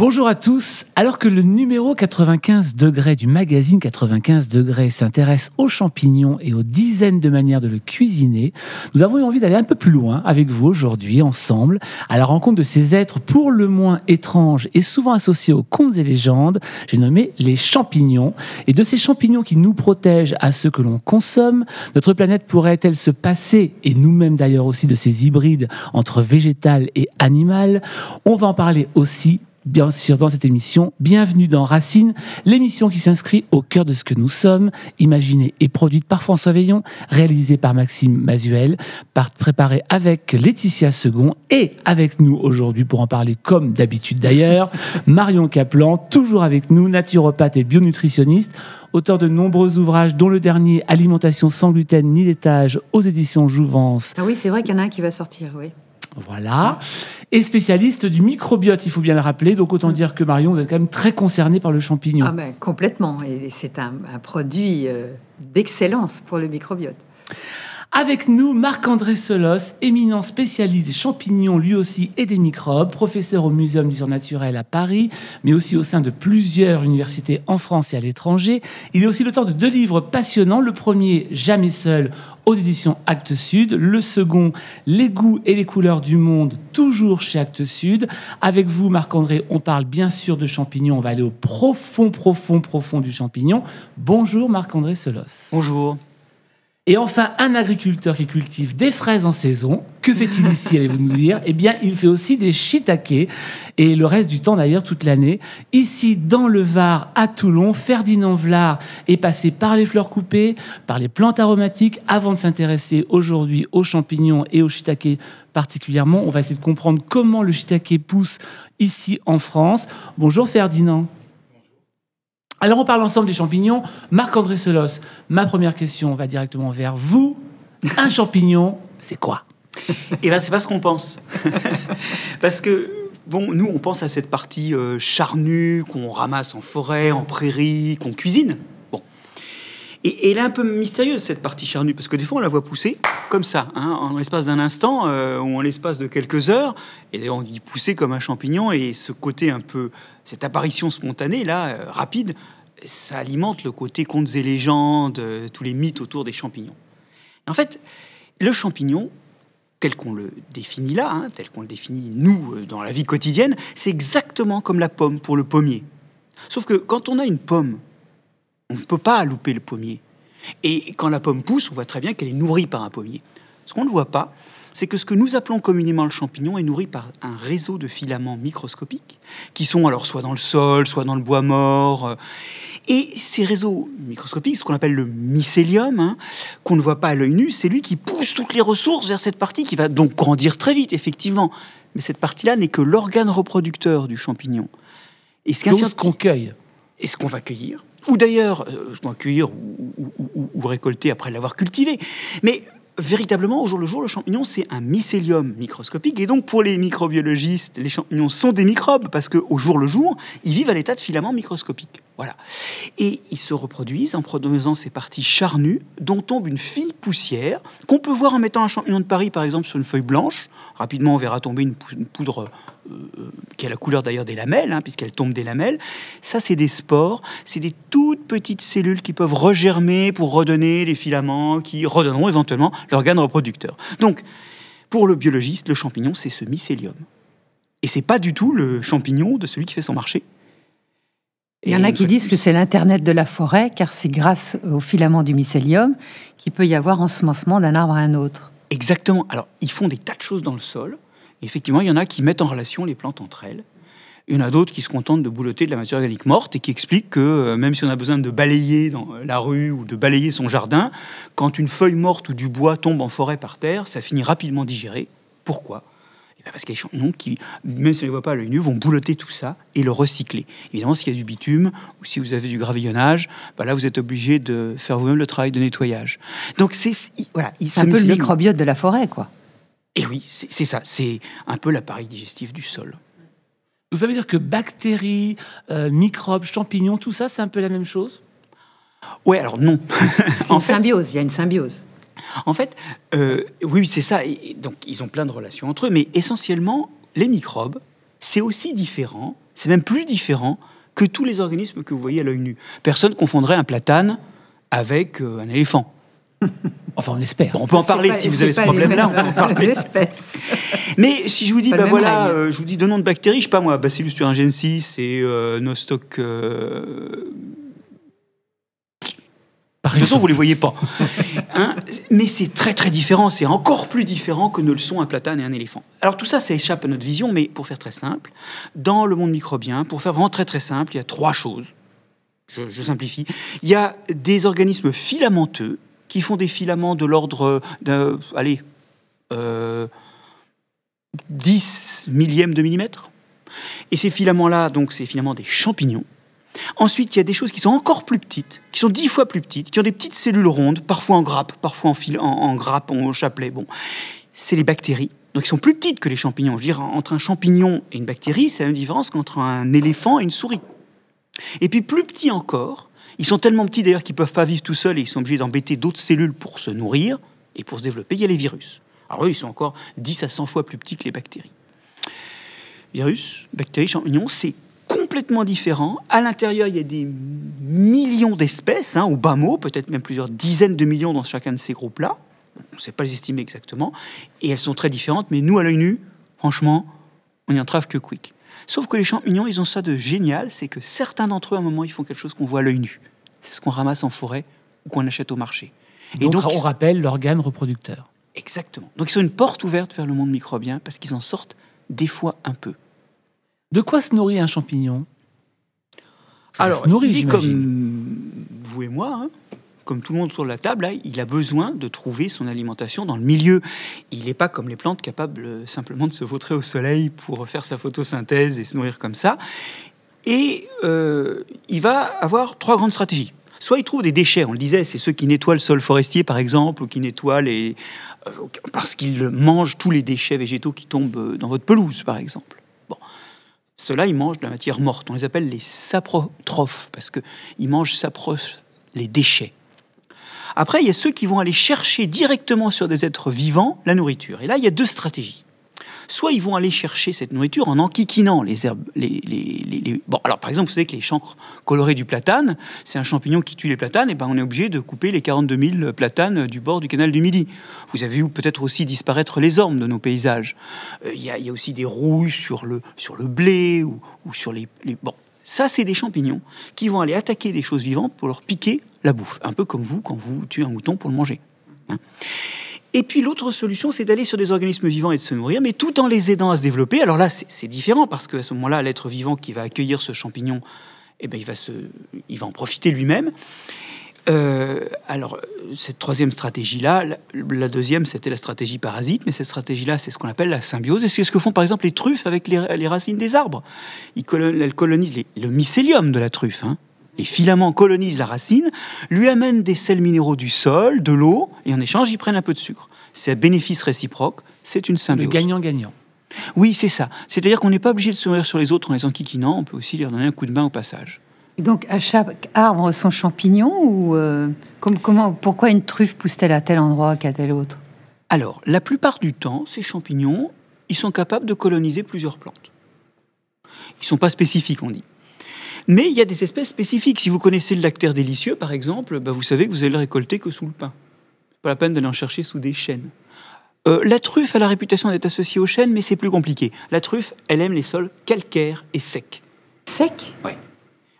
Bonjour à tous. Alors que le numéro 95 degrés du magazine 95 degrés s'intéresse aux champignons et aux dizaines de manières de le cuisiner, nous avons eu envie d'aller un peu plus loin avec vous aujourd'hui, ensemble, à la rencontre de ces êtres pour le moins étranges et souvent associés aux contes et légendes. J'ai nommé les champignons. Et de ces champignons qui nous protègent à ceux que l'on consomme, notre planète pourrait-elle se passer, et nous-mêmes d'ailleurs aussi, de ces hybrides entre végétal et animal? On va en parler aussi bien sûr dans cette émission. Bienvenue dans Racine, l'émission qui s'inscrit au cœur de ce que nous sommes, imaginée et produite par François Veillon, réalisée par Maxime Mazuel, par, préparée avec Laetitia Second et avec nous aujourd'hui pour en parler comme d'habitude d'ailleurs, Marion Caplan, toujours avec nous, naturopathe et bionutritionniste auteur de nombreux ouvrages, dont le dernier Alimentation sans gluten ni laitage aux éditions Jouvence. Ah oui, c'est vrai qu'il y en a un qui va sortir, oui. Voilà. Et spécialiste du microbiote, il faut bien le rappeler. Donc autant dire que Marion, vous êtes quand même très concernée par le champignon. Ah ben, complètement. Et c'est un, produit euh, d'excellence pour le microbiote. Avec nous, Marc-André Solos, éminent spécialiste des champignons lui aussi et des microbes, professeur au Muséum d'histoire naturelle à Paris, mais aussi au sein de plusieurs universités en France et à l'étranger. Il est aussi l'auteur de deux livres passionnants. Le premier, Jamais seul, aux éditions Actes Sud. Le second, Les goûts et les couleurs du monde, toujours chez Actes Sud. Avec vous, Marc-André, on parle bien sûr de champignons. On va aller au profond, profond, profond du champignon. Bonjour Marc-André Solos. Bonjour. Et enfin, un agriculteur qui cultive des fraises en saison, que fait-il ici, allez-vous nous dire? Eh bien, il fait aussi des shiitake, et le reste du temps d'ailleurs, toute l'année. Ici, dans le Var, à Toulon, Ferdinand Vlare est passé par les fleurs coupées, par les plantes aromatiques, avant de s'intéresser aujourd'hui aux champignons et aux shiitake particulièrement. On va essayer de comprendre comment le shiitake pousse ici en France. Bonjour Ferdinand. Alors on parle ensemble des champignons. Marc-André Solos, ma première question va directement vers vous. Un champignon, c'est quoi? Eh bien, c'est pas ce qu'on pense. Parce que, bon, nous, on pense à cette partie euh, charnue qu'on ramasse en forêt, en prairie, qu'on cuisine. Bon. Et, elle est un peu mystérieuse, cette partie charnue, parce que des fois, on la voit pousser comme ça, hein, en l'espace d'un instant, euh, ou en l'espace de quelques heures. Et on dit pousser comme un champignon, et ce côté un peu cette apparition spontanée, là, euh, rapide, ça alimente le côté contes et légendes, euh, tous les mythes autour des champignons. En fait, le champignon, tel qu'on le définit là, hein, tel qu'on le définit nous euh, dans la vie quotidienne, c'est exactement comme la pomme pour le pommier. Sauf que quand on a une pomme, on ne peut pas louper le pommier. Et quand la pomme pousse, on voit très bien qu'elle est nourrie par un pommier. Ce qu'on ne voit pas, c'est que ce que nous appelons communément le champignon est nourri par un réseau de filaments microscopiques qui sont alors soit dans le sol, soit dans le bois mort. Euh, et ces réseaux microscopiques, ce qu'on appelle le mycélium, hein, qu'on ne voit pas à l'œil nu, c'est lui qui pousse toutes les ressources vers cette partie qui va donc grandir très vite, effectivement. Mais cette partie-là n'est que l'organe reproducteur du champignon. Et ce qu'on cueille. Et ce qu'on va cueillir. Ou d'ailleurs, euh, je dois cueillir ou, ou récolter après l'avoir cultivé. Mais véritablement, au jour le jour, le champignon, c'est un mycélium microscopique. Et donc, pour les microbiologistes, les champignons sont des microbes parce qu'au jour le jour, ils vivent à l'état de filaments microscopiques. Voilà. Et ils se reproduisent en produisant ces parties charnues dont tombe une fine poussière qu'on peut voir en mettant un champignon de Paris, par exemple, sur une feuille blanche. Rapidement, on verra tomber une, poudre qui a la couleur d'ailleurs des lamelles, hein, puisqu'elle tombe des lamelles. Ça, c'est des spores. C'est des toutes petites cellules qui peuvent regermer pour redonner des filaments qui redonneront éventuellement l'organe reproducteur. Donc, pour le biologiste, le champignon, c'est ce mycélium. Et c'est pas du tout le champignon de celui qui fait son marché. Il y en a qui disent que c'est l'Internet de la forêt, car c'est grâce au filament du mycélium qu'il peut y avoir ensemencement d'un arbre à un autre. Exactement. Alors, ils font des tas de choses dans le sol. Effectivement, il y en a qui mettent en relation les plantes entre elles. Il y en a d'autres qui se contentent de boulotter de la matière organique morte et qui expliquent que euh, même si on a besoin de balayer dans la rue ou de balayer son jardin, quand une feuille morte ou du bois tombe en forêt par terre, ça finit rapidement digéré. Pourquoi? Eh ben, parce qu'il y a des champignons qui, même si on ne les voit pas à l'œil nu, vont boulotter tout ça et le recycler. Évidemment, s'il y a du bitume ou si vous avez du gravillonnage, bah là, vous êtes obligé de faire vous-même le travail de nettoyage. Donc, c'est voilà, un peu le microbiote de la forêt, quoi. Et oui, c'est ça. C'est un peu l'appareil digestif du sol. Ça veut dire que bactéries, euh, microbes, champignons, tout ça, c'est un peu la même chose? Oui, alors non. C'est une symbiose, il y a une symbiose. En fait, euh, oui, c'est ça. donc, ils ont plein de relations entre eux, mais essentiellement, les microbes c'est aussi différent, c'est même plus différent que tous les organismes que vous voyez à l'œil nu. Personne confondrait un platane avec euh, un éléphant. Enfin, on espère. on peut en parler si vous avez ce problème-là. On peut en parler. Mais si je vous dis, bah voilà, euh, je vous dis deux noms de bactéries, je sais pas moi, Bacillus thuringiensis et euh, Nostoc. Euh... De toute façon, vous les voyez pas. Hein Mais c'est très très différent. C'est encore plus différent que ne le sont un platane et un éléphant. Alors tout ça, ça échappe à notre vision, mais pour faire très simple, dans le monde microbien, pour faire vraiment très très simple, il y a trois choses. Je, je simplifie. Il y a des organismes filamenteux qui font des filaments de l'ordre de, allez, euh, 10 millièmes de millimètre. Et ces filaments-là, donc, c'est finalement des champignons. Ensuite, il y a des choses qui sont encore plus petites, qui sont dix fois plus petites, qui ont des petites cellules rondes, parfois en grappe, parfois en, fil, en, en grappe, en chapelet. Bon, c'est les bactéries. Donc, ils sont plus petites que les champignons. Je veux dire, entre un champignon et une bactérie, c'est la même différence qu'entre un éléphant et une souris. Et puis, plus petit encore, ils sont tellement petits d'ailleurs qu'ils ne peuvent pas vivre tout seuls et ils sont obligés d'embêter d'autres cellules pour se nourrir et pour se développer. Il y a les virus. Alors eux, ils sont encore 10 à 100 fois plus petits que les bactéries. Virus, bactéries, champignons, c'est complètement différent. À l'intérieur, il y a des millions d'espèces, hein, au bas mot, peut-être même plusieurs dizaines de millions dans chacun de ces groupes-là. On ne sait pas les estimer exactement. Et elles sont très différentes, mais nous, à l'œil nu, franchement, on n'y entrave que quick. Sauf que les champignons, ils ont ça de génial, c'est que certains d'entre eux, à un moment, ils font quelque chose qu'on voit à l'œil nu c'est ce qu'on ramasse en forêt ou qu'on achète au marché. Et donc, on rappelle l'organe reproducteur. Exactement. Donc ils sont une porte ouverte vers le monde microbien parce qu'ils en sortent des fois un peu. De quoi se nourrit un champignon? Alors, se nourrit, comme vous et moi, hein. comme tout le monde autour de la table, il a besoin de trouver son alimentation dans le milieu. Il n'est pas comme les plantes capables euh, simplement de se vautrer au soleil pour faire sa photosynthèse et se nourrir comme ça. Et euh, il va avoir trois grandes stratégies. Soit il trouve des déchets, on le disait, c'est ceux qui nettoient le sol forestier par exemple, ou qui nettoient. Euh, parce qu'ils mangent tous les déchets végétaux qui tombent dans votre pelouse par exemple. Bon. Ceux-là, ils mangent de la matière morte. On les appelle les saprotrophes, parce qu'ils mangent, s'approchent les déchets. Après, il y a ceux qui vont aller chercher directement sur des êtres vivants la nourriture. Et là, il y a deux stratégies soit ils vont aller chercher cette nourriture en enquiquinant les herbes. Bon, alors par exemple, vous savez que les chancres colorés du platane, c'est un champignon qui tue les platanes, et ben on est obligé de couper les 42 000 platanes du bord du canal du Midi. Vous avez vu peut-être aussi disparaître les ormes de nos paysages. Euh, il y, a aussi des rouilles sur le, sur le blé ou, sur les, Bon, ça, c'est des champignons qui vont aller attaquer des choses vivantes pour leur piquer la bouffe. Un peu comme vous quand vous tuez un mouton pour le manger. Et puis l'autre solution, c'est d'aller sur des organismes vivants et de se nourrir, mais tout en les aidant à se développer. Alors là, c'est différent parce qu'à ce moment-là, l'être vivant qui va accueillir ce champignon, eh ben, il, va il va en profiter lui-même. Euh, alors, cette troisième stratégie-là, la, deuxième, c'était la stratégie parasite, mais cette stratégie-là, c'est ce qu'on appelle la symbiose. Et c'est ce que font par exemple les truffes avec les, racines des arbres. Ils elles colonisent le mycélium de la truffe. Hein. Les filaments colonisent la racine, lui amènent des sels minéraux du sol, de l'eau, et en échange, ils prennent un peu de sucre. C'est un bénéfice réciproque, c'est une symbiose. Le gagnant-gagnant. Oui, c'est ça. C'est-à-dire qu'on n'est pas obligé de se nourrir sur les autres en les enquiquinant, on peut aussi leur donner un coup de main au passage. Et donc, à chaque arbre son champignon ou euh, comment, Pourquoi une truffe pousse-t-elle à tel endroit qu'à tel autre? Alors, la plupart du temps, ces champignons, ils sont capables de coloniser plusieurs plantes. Ils ne sont pas spécifiques, on dit. Mais il y a des espèces spécifiques. Si vous connaissez le lactaire délicieux, par exemple, bah, vous savez que vous allez le récolter que sous le pain. Pas la peine d'aller en chercher sous des chênes. Euh, la truffe a la réputation d'être associée aux chênes, mais c'est plus compliqué. La truffe, elle aime les sols calcaires et secs. Secs? Oui.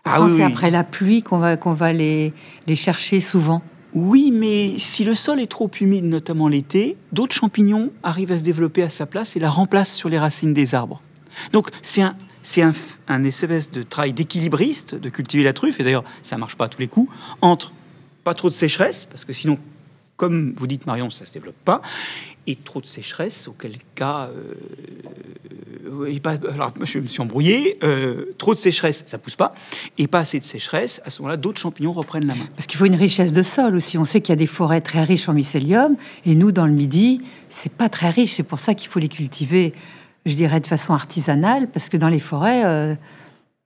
Ah, c'est après la pluie qu'on va, qu'on va les, les chercher souvent. Oui, mais si le sol est trop humide, notamment l'été, d'autres champignons arrivent à se développer à sa place et la remplacent sur les racines des arbres. Donc c'est un, c'est un, espèce de travail d'équilibriste de cultiver la truffe, et d'ailleurs ça marche pas à tous les coups, entre pas trop de sécheresse, parce que sinon, comme vous dites Marion, ça se développe pas, et trop de sécheresse, auquel cas, euh, pas, alors je me suis embrouillé, euh, trop de sécheresse, ça pousse pas, et pas assez de sécheresse, à ce moment-là, d'autres champignons reprennent la main. Parce qu'il faut une richesse de sol aussi. On sait qu'il y a des forêts très riches en mycélium, et nous, dans le Midi, c'est pas très riche. C'est pour ça qu'il faut les cultiver je dirais de façon artisanale, parce que dans les forêts, euh,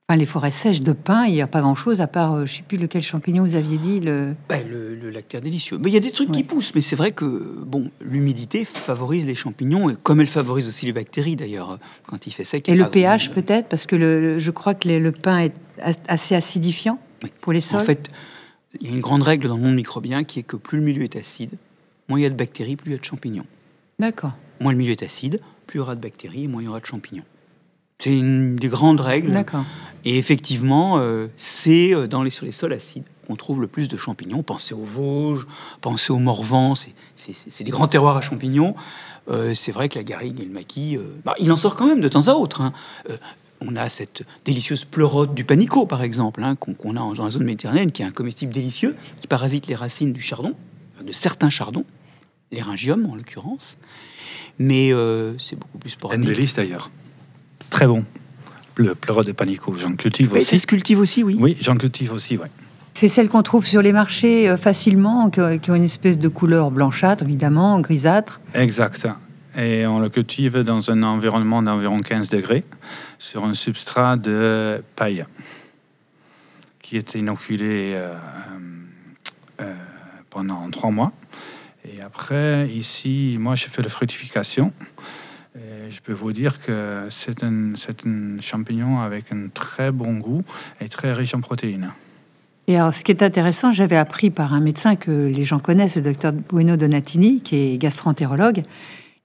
Enfin, les forêts sèches de pins, il n'y a pas grand-chose à part, euh, je ne sais plus lequel champignon vous aviez dit. Le, bah, le, lactaire délicieux. Mais il y a des trucs qui poussent, mais c'est vrai que bon, l'humidité favorise les champignons, et comme elle favorise aussi les bactéries d'ailleurs, quand il fait sec. Et le pH peut-être, parce que le, je crois que le pain est assez acidifiant pour les sols. En fait, il y a une grande règle dans le monde microbien qui est que plus le milieu est acide, moins il y a de bactéries, plus il y a de champignons. D'accord. Moins le milieu est acide, plus il y aura de bactéries, moins il y aura de champignons. C'est une des grandes règles. D'accord. Et effectivement, euh, c'est euh, dans les, sur les sols acides qu'on trouve le plus de champignons. Pensez aux Vosges, pensez aux Morvan, c'est des grands terroirs à champignons. Euh, c'est vrai que la garrigue et le maquis, bah, il en sort quand même de temps à autre. Hein. on a cette délicieuse pleurote du panico, par exemple, hein, qu'on a dans la zone méditerranéenne, qui est un comestible délicieux, qui parasite les racines du chardon, de certains chardons, l'éryngium en l'occurrence. Mais c'est beaucoup plus sporadique. Un délice d'ailleurs. Très bon. Le pleurot de panico, j'en cultive aussi. Ça se cultive aussi, oui. Oui, j'en cultive aussi, oui. C'est celle qu'on trouve sur les marchés euh, facilement, qui ont une espèce de couleur blanchâtre, évidemment, grisâtre. Exact. Et on le cultive dans un environnement d'environ 15 degrés, sur un substrat de paille, qui est inoculé euh, euh, pendant trois mois. Et après, ici, moi, je fais la fructification je peux vous dire que c'est un, un, champignon avec un très bon goût et très riche en protéines. Et alors, ce qui est intéressant, j'avais appris par un médecin que les gens connaissent, le docteur Bruno Donatini, qui est gastroentérologue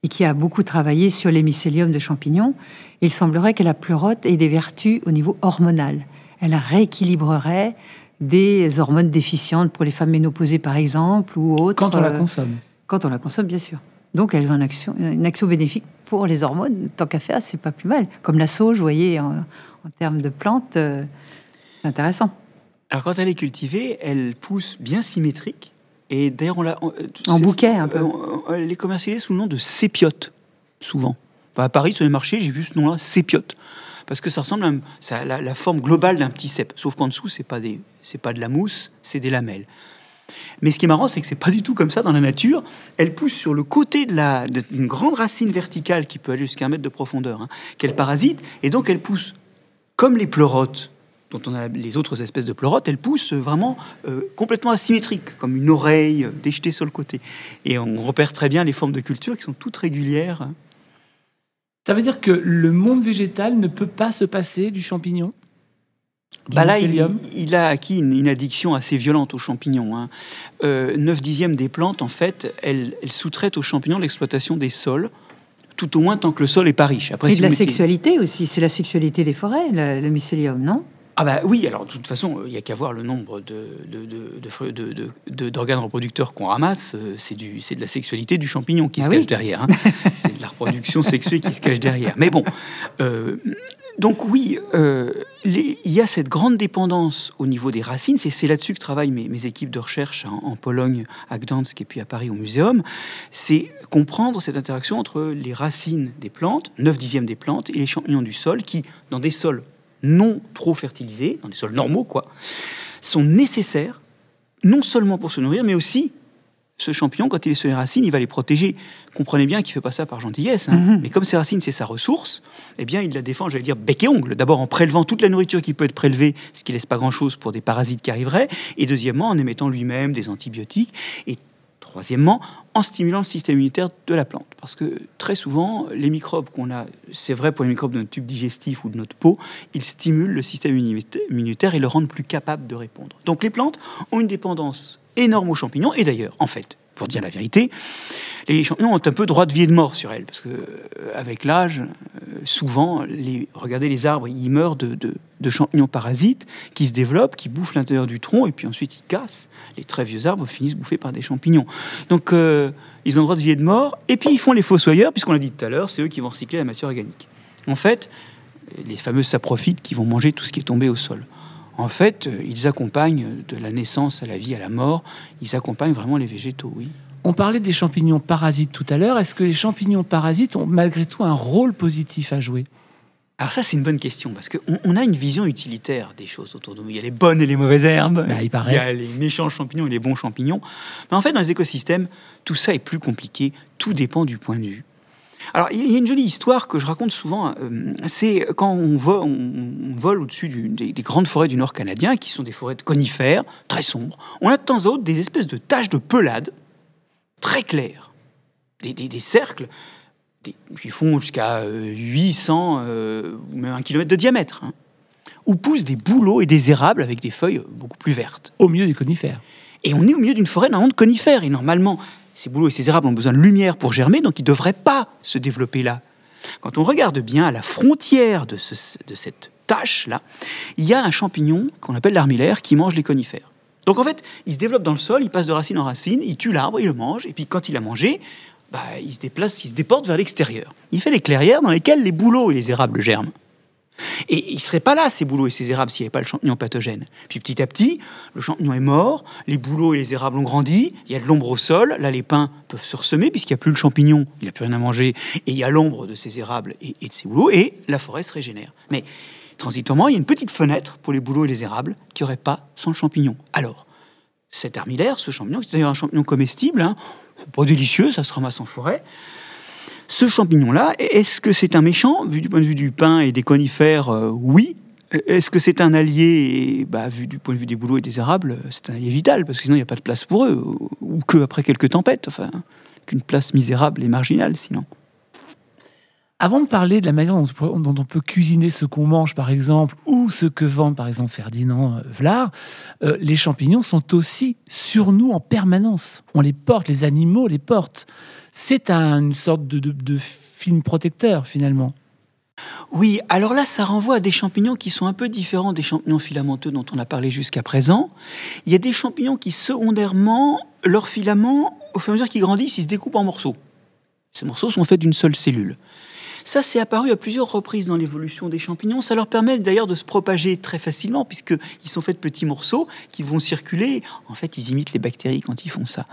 et qui a beaucoup travaillé sur les mycéliums de champignons. Il semblerait que la pleurote ait des vertus au niveau hormonal. Elle rééquilibrerait des hormones déficientes pour les femmes ménopausées, par exemple, ou autres. Quand on la consomme. Quand on la consomme, bien sûr. Donc elles ont une action, une action bénéfique pour les hormones. Tant qu'à faire, c'est pas plus mal. Comme la sauge, vous voyez, en, termes de plantes, euh, c'est intéressant. Alors quand elle est cultivée, elle pousse bien symétrique. Et d'ailleurs, on l'a en bouquet un peu. Elle est commercialisée sous le nom de sépiote, souvent. à Paris, sur les marchés, j'ai vu ce nom-là, sépiote parce que ça ressemble à, la, forme globale d'un petit cèpe, sauf qu'en dessous c'est pas pas de la mousse, c'est des lamelles. Mais ce qui est marrant, c'est que c'est pas du tout comme ça dans la nature. Elle pousse sur le côté d'une grande racine verticale qui peut aller jusqu'à un mètre de profondeur, hein, qu'elle parasite, et donc elle pousse comme les pleurotes dont on a les autres espèces de pleurotes, elle pousse vraiment euh, complètement asymétrique, comme une oreille euh, déjetée sur le côté. Et on repère très bien les formes de culture qui sont toutes régulières. Ça veut dire que le monde végétal ne peut pas se passer du champignon bah là, il, a acquis une, addiction assez violente aux champignons. Hein. 9 euh, dixièmes des plantes, en fait, elles, sous-traitent aux champignons l'exploitation des sols, tout au moins tant que le sol est pas riche. Après, Et de la sexualité aussi, c'est la sexualité des forêts, le, mycélium, non? Ah bah oui, alors de toute façon, il n'y a qu'à voir le nombre de, d'organes reproducteurs qu'on ramasse, euh, c'est, du, c'est de la sexualité du champignon qui ah se cache derrière. Hein. c'est de la reproduction sexuée qui se cache derrière. Mais bon, euh, donc oui, euh, il y a cette grande dépendance au niveau des racines. C'est là-dessus que travaillent mes, équipes de recherche en, Pologne, à Gdansk et puis à Paris au Muséum. C'est comprendre cette interaction entre les racines des plantes, 9 dixièmes des plantes, et les champignons du sol qui, dans des sols non trop fertilisés, dans des sols normaux, quoi, sont nécessaires non seulement pour se nourrir, mais aussi ce champignon, quand il est sur les racines, il va les protéger. Comprenez bien qu'il ne fait pas ça par gentillesse, hein. mhm. mais comme ces racines, c'est sa ressource, eh bien, il la défend, j'allais dire, bec et ongle. D'abord en prélevant toute la nourriture qui peut être prélevée, ce qui laisse pas grand-chose pour des parasites qui arriveraient, et deuxièmement, en émettant lui-même des antibiotiques, et troisièmement, en stimulant le système immunitaire de la plante. Parce que très souvent, les microbes qu'on a, c'est vrai pour les microbes de notre tube digestif ou de notre peau, ils stimulent le système immunitaire et le rendent plus capable de répondre. Donc les plantes ont une dépendance énorme aux champignons. Et d'ailleurs, en fait, pour dire la vérité, les champignons ont un peu droit de vie et de mort sur elles, parce que euh, avec l'âge, euh, souvent, les, regardez les arbres, ils meurent de, champignons parasites qui se développent, qui bouffent l'intérieur du tronc, et puis ensuite ils cassent. Les très vieux arbres finissent bouffés par des champignons. Donc euh, ils ont droit de vie et de mort, et puis ils font les fossoyeurs, puisqu'on l'a dit tout à l'heure, c'est eux qui vont recycler la matière organique. En fait, les fameux saprophytes qui vont manger tout ce qui est tombé au sol en fait, euh, ils accompagnent de la naissance à la vie, à la mort, ils accompagnent vraiment les végétaux, oui. On parlait des champignons parasites tout à l'heure. Est-ce que les champignons parasites ont malgré tout un rôle positif à jouer? Alors ça, c'est une bonne question, parce qu'on a une vision utilitaire des choses autour de nous. Il y a les bonnes et les mauvaises herbes, bah, il, y a les méchants champignons et les bons champignons. Mais en fait, dans les écosystèmes, tout ça est plus compliqué, tout dépend du point de vue. Alors, il y a une jolie histoire que je raconte souvent. Euh, c'est quand on, vole au-dessus des, des grandes forêts du nord canadien, qui sont des forêts de conifères, très sombres, on a de temps à autre des espèces de taches de pelade très claires, des, des- des cercles qui font jusqu'à euh, 800 euh, ou même un kilomètre de diamètre, hein, où poussent des bouleaux et des érables avec des feuilles euh, beaucoup plus vertes. Au milieu des conifères. Et on est au milieu d'une forêt normalement de conifères. Et normalement, ces bouleaux et ces érables ont besoin de lumière pour germer, donc ils ne devraient pas se développer là. Quand on regarde bien à la frontière de, ce- de cette tâche-là, il y a un champignon qu'on appelle l'armillaire qui mange les conifères. Donc en fait, il se développe dans le sol, il passe de racine en racine, il tue l'arbre, il le mange, et puis quand il a mangé, bah, il se déplace, il se déporte vers l'extérieur. Il fait les clairières dans lesquelles les bouleaux et les érables germent. Et ils ne seraient pas là, ces bouleaux et ces érables, s'il n'y avait pas le champignon pathogène. Puis petit à petit, le champignon est mort, les bouleaux et les érables ont grandi, il y a de l'ombre au sol, là les pins peuvent se ressemer puisqu'il n'y a plus le champignon, il n'a plus rien à manger, et il y a l'ombre de ces érables et, de ces bouleaux, et la forêt se régénère. Mais transitoirement, il y a une petite fenêtre pour les bouleaux et les érables qui aurait pas sans le champignon. Alors, cet armillaire, ce champignon, c'est d'ailleurs un champignon comestible, hein, pas délicieux, ça se ramasse en forêt. Ce champignon-là, est-ce que c'est un méchant Vu du point de vue du pin et des conifères, euh, oui. Est-ce que c'est un allié bah, Vu du point de vue des bouleaux et des érables, c'est un allié vital, parce que sinon il n'y a pas de place pour eux, ou- ou que après quelques tempêtes, enfin, qu'une place misérable et marginale sinon. Avant de parler de la manière dont, on peut- cuisiner ce qu'on mange, par exemple, ou ce que vend, par exemple, Ferdinand euh, Vlard, euh, les champignons sont aussi sur nous en permanence. On les porte, les animaux les portent. C'est un- une sorte de film protecteur, finalement. Oui, alors là, ça renvoie à des champignons qui sont un peu différents des champignons filamenteux dont on a parlé jusqu'à présent. Il y a des champignons qui, secondairement, leurs filaments, au fur et à mesure qu'ils grandissent, ils se découpent en morceaux. Ces morceaux sont faits d'une seule cellule. Ça, c'est apparu à plusieurs reprises dans l'évolution des champignons. Ça leur permet d'ailleurs de se propager très facilement, puisqu'ils sont faits de petits morceaux qui vont circuler. En fait, ils imitent les bactéries quand ils font ça.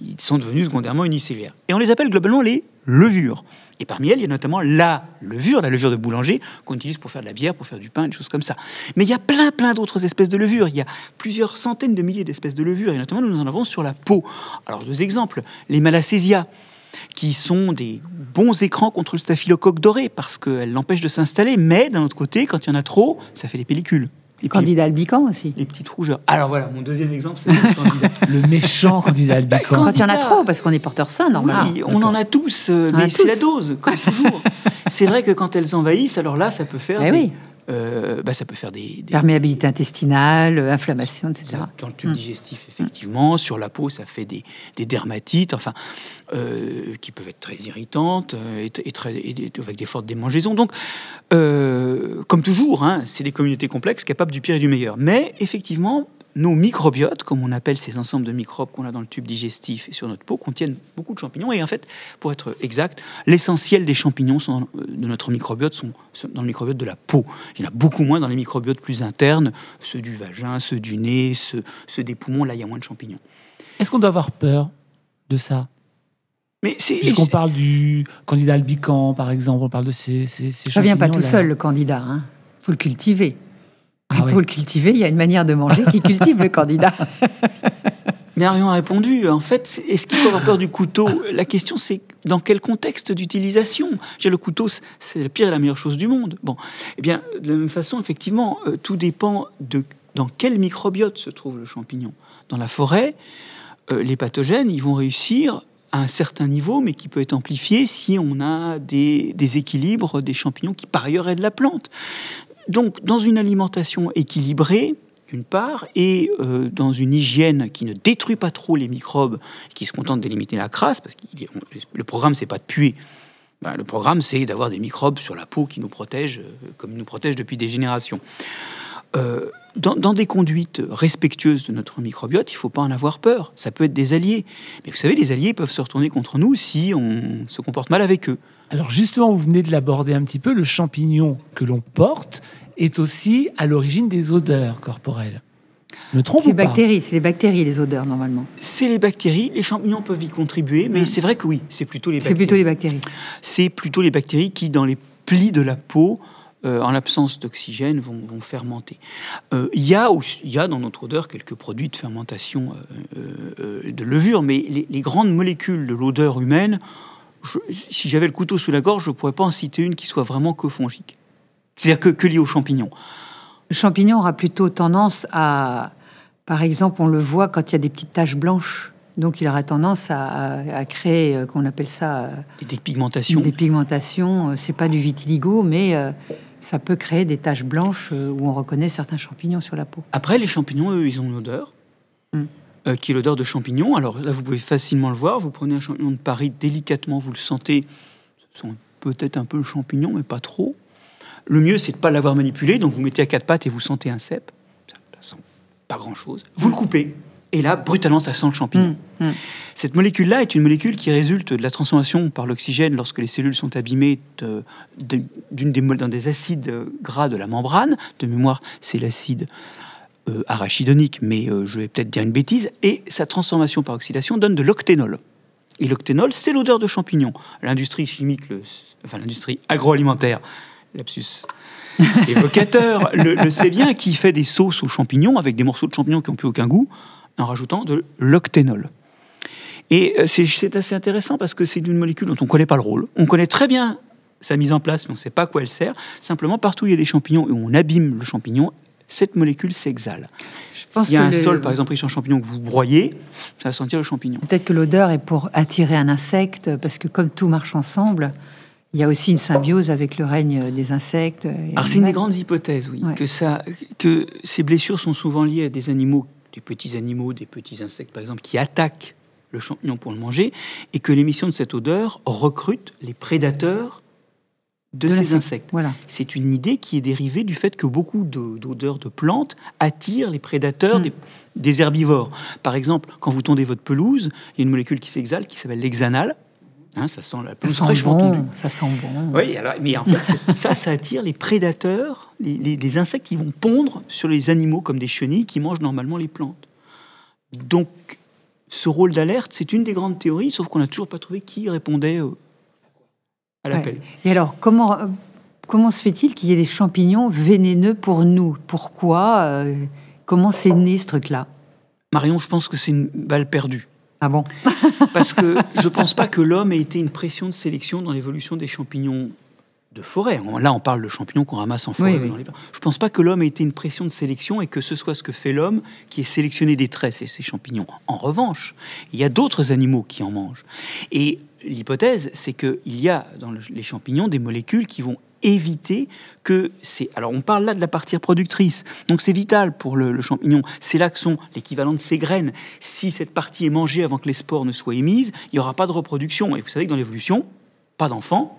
Ils sont devenus secondairement unicellulaires. Et on les appelle globalement les levures. Et parmi elles, il y a notamment la levure, la levure de boulanger, qu'on utilise pour faire de la bière, pour faire du pain, des choses comme ça. Mais il y a plein, plein d'autres espèces de levures. Il y a plusieurs centaines de milliers d'espèces de levures, et notamment nous en avons sur la peau. Alors, deux exemples. Les malacésia, qui sont des bons écrans contre le staphylocoque doré, parce qu'elles l'empêchent de s'installer, mais d'un autre côté, quand il y en a trop, ça fait des pellicules. Et Candidat albican aussi. les petites rougeurs. Alors voilà, mon deuxième exemple, c'est le candidat. Le méchant candidat albican. Quand il y en a trop, parce qu'on est porteur sain, normalement. Oui, on en a tous, euh, mais c'est la dose, comme toujours. c'est vrai que quand elles envahissent, alors là, ça peut faire, Eh des, oui. Euh, bah, ça peut faire des, des- Perméabilité intestinale, euh, inflammation, etc. dans le tube digestif, effectivement. Sur la peau, ça fait des, des dermatites, enfin, euh, qui peuvent être très irritantes et, et très, et des- avec des fortes démangeaisons. Donc, euh, comme toujours, hein, c'est des communautés complexes capables du pire et du meilleur. Mais effectivement, nos microbiotes, comme on appelle ces ensembles de microbes qu'on a dans le tube digestif et sur notre peau, contiennent beaucoup de champignons. Et en fait, pour être exact, l'essentiel des champignons sont, euh, de notre microbiote sont dans le microbiote de la peau. Il y en a beaucoup moins dans les microbiotes plus internes, ceux du vagin, ceux du nez, ceux, ceux des poumons. Là, il y a moins de champignons. Est-ce qu'on doit avoir peur de ça? Mais c'est Puisqu'on c'est- parle du candidat albican, par exemple, on parle de ces, ces, ces Ça vient pas tout seul, le candidat. Il faut le cultiver. Ah oui. Pour le cultiver, il y a une manière de manger qui cultive le candidat. Marion a répondu. En fait, c'est- est-ce qu'il faut avoir peur du couteau? La question, c'est dans quel contexte d'utilisation? Dire, Le couteau, c'est- la pire et la meilleure chose du monde. Bon, eh bien, de la même façon, effectivement, euh, tout dépend de dans quel microbiote se trouve le champignon. Dans la forêt, euh, les pathogènes, ils vont réussir à un certain niveau, mais qui peut être amplifié si on a des déséquilibres des champignons qui, par ailleurs, aident la plante. Donc, dans une alimentation équilibrée, d'une part, et euh, dans une hygiène qui ne détruit pas trop les microbes, qui se contente d'éliminer la crasse, parce que le programme, c'est pas de puer. Ben, le programme, c'est d'avoir des microbes sur la peau qui nous protègent, euh, comme ils nous protègent depuis des générations. Euh, dans, dans des conduites respectueuses de notre microbiote, il ne faut pas en avoir peur. Ça peut être des alliés. Mais vous savez, les alliés peuvent se retourner contre nous si on se comporte mal avec eux. Alors justement, vous venez de l'aborder un petit peu, le champignon que l'on porte est aussi à l'origine des odeurs corporelles. Me trompe C'est ou pas bactéries, c'est les bactéries, les odeurs, normalement. C'est les bactéries, les champignons peuvent y contribuer, mais Mm. c'est vrai que oui, c'est plutôt les C'est bactéries. plutôt les bactéries. c'est plutôt les bactéries qui, dans les plis de la peau, euh, en l'absence d'oxygène, vont, vont fermenter. Euh, Il y, a y dans notre odeur quelques produits de fermentation euh, de levure, mais les, les grandes molécules de l'odeur humaine, je- si j'avais le couteau sous la gorge, je ne pourrais pas en citer une qui soit vraiment que fongique. C'est-à-dire que, que liée aux champignons. Le champignon aura plutôt tendance à, par exemple, on le voit quand il y a des petites taches blanches. Donc il aura tendance à, à- à créer, euh, qu'on appelle ça, euh, des pigmentations. des pigmentations. Euh, C'est pas du vitiligo, mais ça peut créer des taches blanches euh, où on reconnaît certains champignons sur la peau. Après, les champignons, eux, ils ont une odeur, Mm. euh, qui est l'odeur de champignon. Alors là, vous pouvez facilement le voir. Vous prenez un champignon de Paris, délicatement, vous le sentez. Ce sont peut-être un peu le champignon, mais pas trop. Le mieux, c'est de ne pas l'avoir manipulé. Donc vous mettez à quatre pattes et vous sentez un cep. Ça, ça sent pas grand-chose. Vous le coupez. Et là, brutalement, ça sent le champignon. Mm, mm. Cette molécule-là est une molécule qui résulte de la transformation par l'oxygène lorsque les cellules sont abîmées de- de- des, dans des acides euh, gras de la membrane. De mémoire, c'est l'acide euh, arachidonique, mais euh, je vais peut-être dire une bêtise. Et sa transformation par oxydation donne de l'octénol. Et l'octénol, c'est l'odeur de champignon. L'industrie chimique, le- enfin l'industrie agroalimentaire, lapsus évocateur, le, le sait bien, qui fait des sauces aux champignons avec des morceaux de champignons qui n'ont plus aucun goût, en rajoutant de l'octénol. Et euh, c'est- assez intéressant parce que c'est une molécule dont on ne connaît pas le rôle. On connaît très bien sa mise en place, mais on ne sait pas à quoi elle sert. Simplement, partout où il y a des champignons et où on abîme le champignon, cette molécule s'exhale. S'il y a un sol, par exemple, pris sur un champignon que vous broyez, ça va sentir le champignon. Peut-être que l'odeur est pour attirer un insecte, parce que comme tout marche ensemble, il y a aussi une symbiose avec le règne des insectes. Alors c'est une des grandes hypothèses, oui, Ouais. que, ça, que ces blessures sont souvent liées à des animaux, des petits animaux, des petits insectes par exemple, qui attaquent le champignon pour le manger, et que l'émission de cette odeur recrute les prédateurs de, De ces insectes. Voilà. C'est une idée qui est dérivée du fait que beaucoup de- d'odeurs de plantes attirent les prédateurs Mm. des, des herbivores. Par exemple, quand vous tondez votre pelouse, il y a une molécule qui s'exhale qui s'appelle l'hexanal. Hein, ça sent la pelouse fraîchement tondue. bon. Ça sent bon. Oui, alors, mais en fait, ça, ça attire les prédateurs, les, les- les insectes qui vont pondre sur les animaux comme des chenilles qui mangent normalement les plantes. Donc, ce rôle d'alerte, c'est une des grandes théories, sauf qu'on n'a toujours pas trouvé qui répondait à l'appel. Ouais. Et alors, comment, euh, comment se fait-il qu'il y ait des champignons vénéneux pour nous? Pourquoi? Euh, Comment c'est né ce truc-là? Marion, je pense que c'est une balle perdue. Ah bon Parce que je ne pense pas que l'homme ait été une pression de sélection dans l'évolution des champignons de forêt. Là, on parle de champignons qu'on ramasse en forêt. Oui, oui. dans les parcs. Je ne pense pas que l'homme ait été une pression de sélection et que ce soit ce que fait l'homme qui ait sélectionné des traits, c'est ces champignons. En revanche, il y a d'autres animaux qui en mangent. Et l'hypothèse, c'est qu'il y a dans le- les champignons des molécules qui vont éviter que c'est. Alors, on parle là de la partie reproductrice. Donc, c'est vital pour le, le champignon. C'est là que sont l'équivalent de ses graines. Si cette partie est mangée avant que les spores ne soient émises, il n'y aura pas de reproduction. Et vous savez que dans l'évolution, pas d'enfants,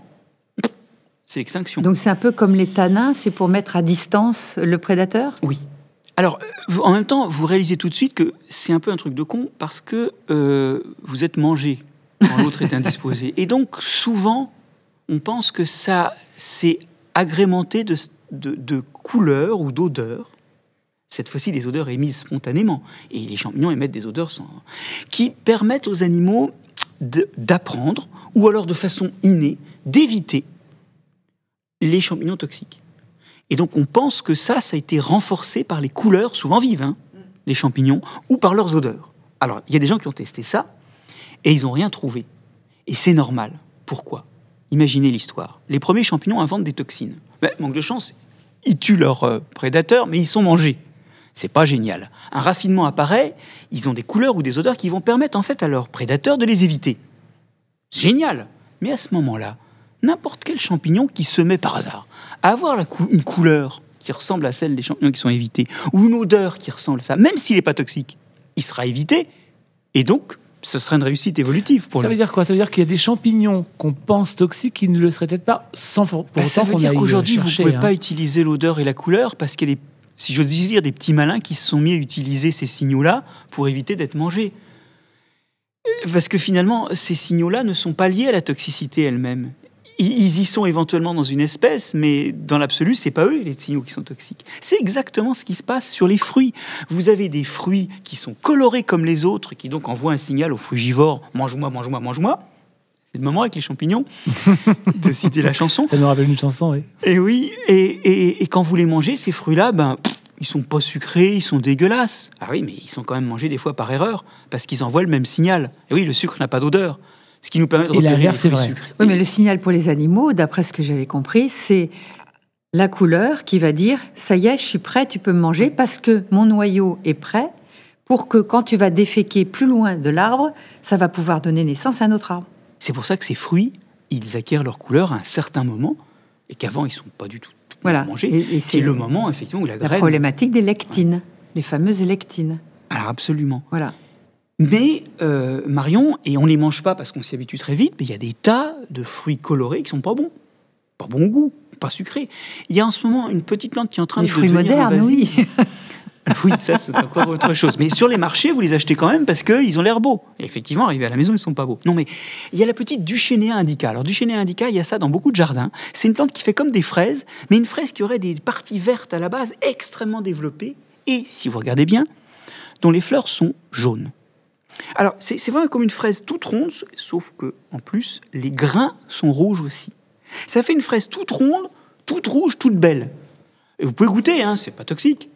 c'est l'extinction. Donc c'est un peu comme les tanins, c'est pour mettre à distance le prédateur? Oui. Alors, en même temps, vous réalisez tout de suite que c'est un peu un truc de con parce que euh, vous êtes mangé quand l'autre est indisposé. Et donc, souvent, on pense que ça c'est agrémenté de, de, couleurs ou d'odeurs. Cette fois-ci, des odeurs émises spontanément. Et les champignons émettent des odeurs sans... qui permettent aux animaux d'apprendre, ou alors de façon innée, d'éviter les champignons toxiques. Et donc on pense que ça, ça a été renforcé par les couleurs, souvent vives, hein, des champignons, ou par leurs odeurs. Alors, il y a des gens qui ont testé ça, et ils n'ont rien trouvé. Et c'est normal. Pourquoi? Imaginez l'histoire. Les premiers champignons inventent des toxines. Ben, manque de chance, ils tuent leurs euh, prédateurs, mais ils sont mangés. C'est pas génial. Un raffinement apparaît, ils ont des couleurs ou des odeurs qui vont permettre en fait à leurs prédateurs de les éviter. Génial Mais à ce moment-là, n'importe quel champignon qui se met par hasard à avoir une couleur qui ressemble à celle des champignons qui sont évités, ou une odeur qui ressemble à ça, même s'il n'est pas toxique, il sera évité, et donc ce serait une réussite évolutive pour Ça lui. veut dire quoi? Ça veut dire qu'il y a des champignons qu'on pense toxiques qui ne le seraient peut-être pas sans pour Bah, ça veut dire qu'aujourd'hui, vous ne pouvez hein. pas utiliser l'odeur et la couleur parce qu'il y a des, si j'ose dire, des petits malins qui se sont mis à utiliser ces signaux-là pour éviter d'être mangés. Euh, Parce que finalement, ces signaux-là ne sont pas liés à la toxicité elle-même. Ils y sont éventuellement dans une espèce, mais dans l'absolu, c'est pas eux les signaux qui sont toxiques. C'est exactement ce qui se passe sur les fruits. Vous avez des fruits qui sont colorés comme les autres, qui donc envoient un signal aux frugivores mange-moi, mange-moi, mange-moi. C'est le moment avec les champignons de citer la chanson. Ça nous rappelle une chanson, oui. Et oui, et, et- et quand vous les mangez, ces fruits-là, ben, ils sont pas sucrés, ils sont dégueulasses. Ah oui, mais ils sont quand même mangés des fois par erreur, parce qu'ils envoient le même signal. Et oui, le sucre n'a pas d'odeur, ce qui nous permet de repérer les fruits vrai. sucrés. Oui, mais le signal pour les animaux, d'après ce que j'avais compris, c'est la couleur qui va dire ça y est, je suis prêt, tu peux me manger parce que mon noyau est prêt pour que quand tu vas déféquer plus loin de l'arbre, ça va pouvoir donner naissance à un autre arbre. C'est pour ça que ces fruits, ils acquièrent leur couleur à un certain moment et qu'avant ils sont pas du tout Voilà. mangés. Et- et c'est le moment effectivement où la La graine. problématique des lectines, les fameuses lectines. Alors absolument. Voilà. Mais euh, Marion, et on les mange pas parce qu'on s'y habitue très vite, mais il y a des tas de fruits colorés qui sont pas bons, pas bon goût, pas sucrés. Il y a en ce moment une petite plante qui est en train Les de fruits devenir modernes, oui. Oui, ça c'est encore autre chose. Mais sur les marchés, vous les achetez quand même parce qu'ils ont l'air beaux. Et effectivement, arrivés à la maison, ils sont pas beaux. Non, mais il y a la petite Duchénéa indica. Alors Duchénéa indica, il y a ça dans beaucoup de jardins. C'est une plante qui fait comme des fraises, mais une fraise qui aurait des parties vertes à la base extrêmement développées. Et si vous regardez bien, dont les fleurs sont jaunes. Alors c'est vraiment comme une fraise toute ronde, sauf que en plus les grains sont rouges aussi. Ça fait une fraise toute ronde, toute rouge, toute belle. Et vous pouvez goûter, hein, c'est pas toxique.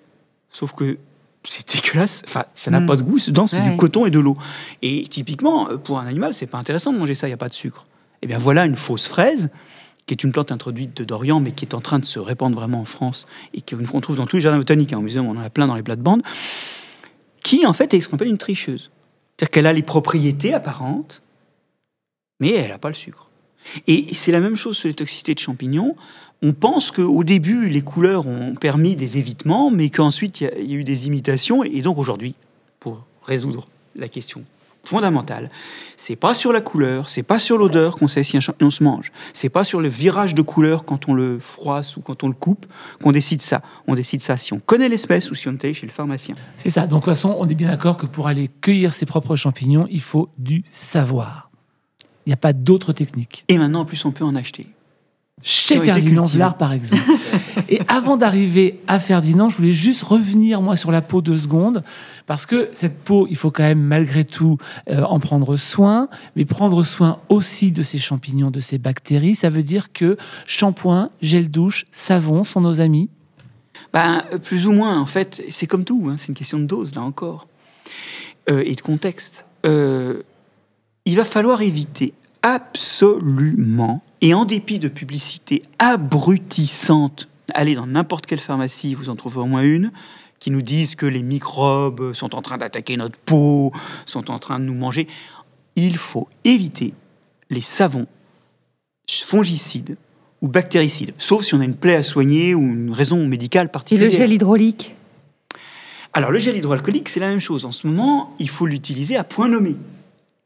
Sauf que c'est dégueulasse. Enfin, ça n'a Mm. pas de goût. Dedans, c'est Ouais. du coton et de l'eau. Et typiquement, euh, pour un animal, c'est pas intéressant de manger ça. Il n'y a pas de sucre. Eh bien, voilà une fausse fraise, qui est une plante introduite d'Orient, mais qui est en train de se répandre vraiment en France et qu'on trouve dans tous les jardins botaniques. hein. Au muséum, on en a plein dans les plates-bandes. Qui, en fait, est ce qu'on appelle une tricheuse. C'est-à-dire qu'elle a les propriétés apparentes, mais elle n'a pas le sucre. Et c'est la même chose sur les toxicités de champignons. On pense qu'au début, les couleurs ont permis des évitements, mais qu'ensuite, il y y, a eu des imitations. Et donc aujourd'hui, pour résoudre la question fondamentale, c'est pas sur la couleur, c'est pas sur l'odeur qu'on sait si un champignon se mange. C'est pas sur le virage de couleur quand on le froisse ou quand on le coupe qu'on décide ça. On décide ça si on connaît l'espèce ou si on est allé chez le pharmacien. C'est ça. Donc, de toute façon, on est bien d'accord que pour aller cueillir ses propres champignons, il faut du savoir. Il n'y a pas d'autre technique. Et maintenant, en plus, on peut en acheter. Chez Ferdinand. Villard, par exemple. Et avant d'arriver à Ferdinand, je voulais juste revenir, moi, sur la peau deux secondes. Parce que cette peau, il faut quand même, malgré tout, euh, en prendre soin. Mais prendre soin aussi de ces champignons, de ces bactéries. Ça veut dire que shampoing, gel douche, savon sont nos amis. Ben, plus ou moins, en fait, c'est comme tout, hein, c'est une question de dose, là encore, Euh, et de contexte. Euh, il va falloir éviter absolument, et en dépit de publicités abrutissantes, allez dans n'importe quelle pharmacie, vous en trouverez au moins une, qui nous disent que les microbes sont en train d'attaquer notre peau, sont en train de nous manger. Il faut éviter les savons fongicides ou bactéricides, sauf si on a une plaie à soigner ou une raison médicale Et particulière. le gel hydraulique? Alors, le gel hydroalcoolique, c'est la même chose. En ce moment, il faut l'utiliser à point nommé.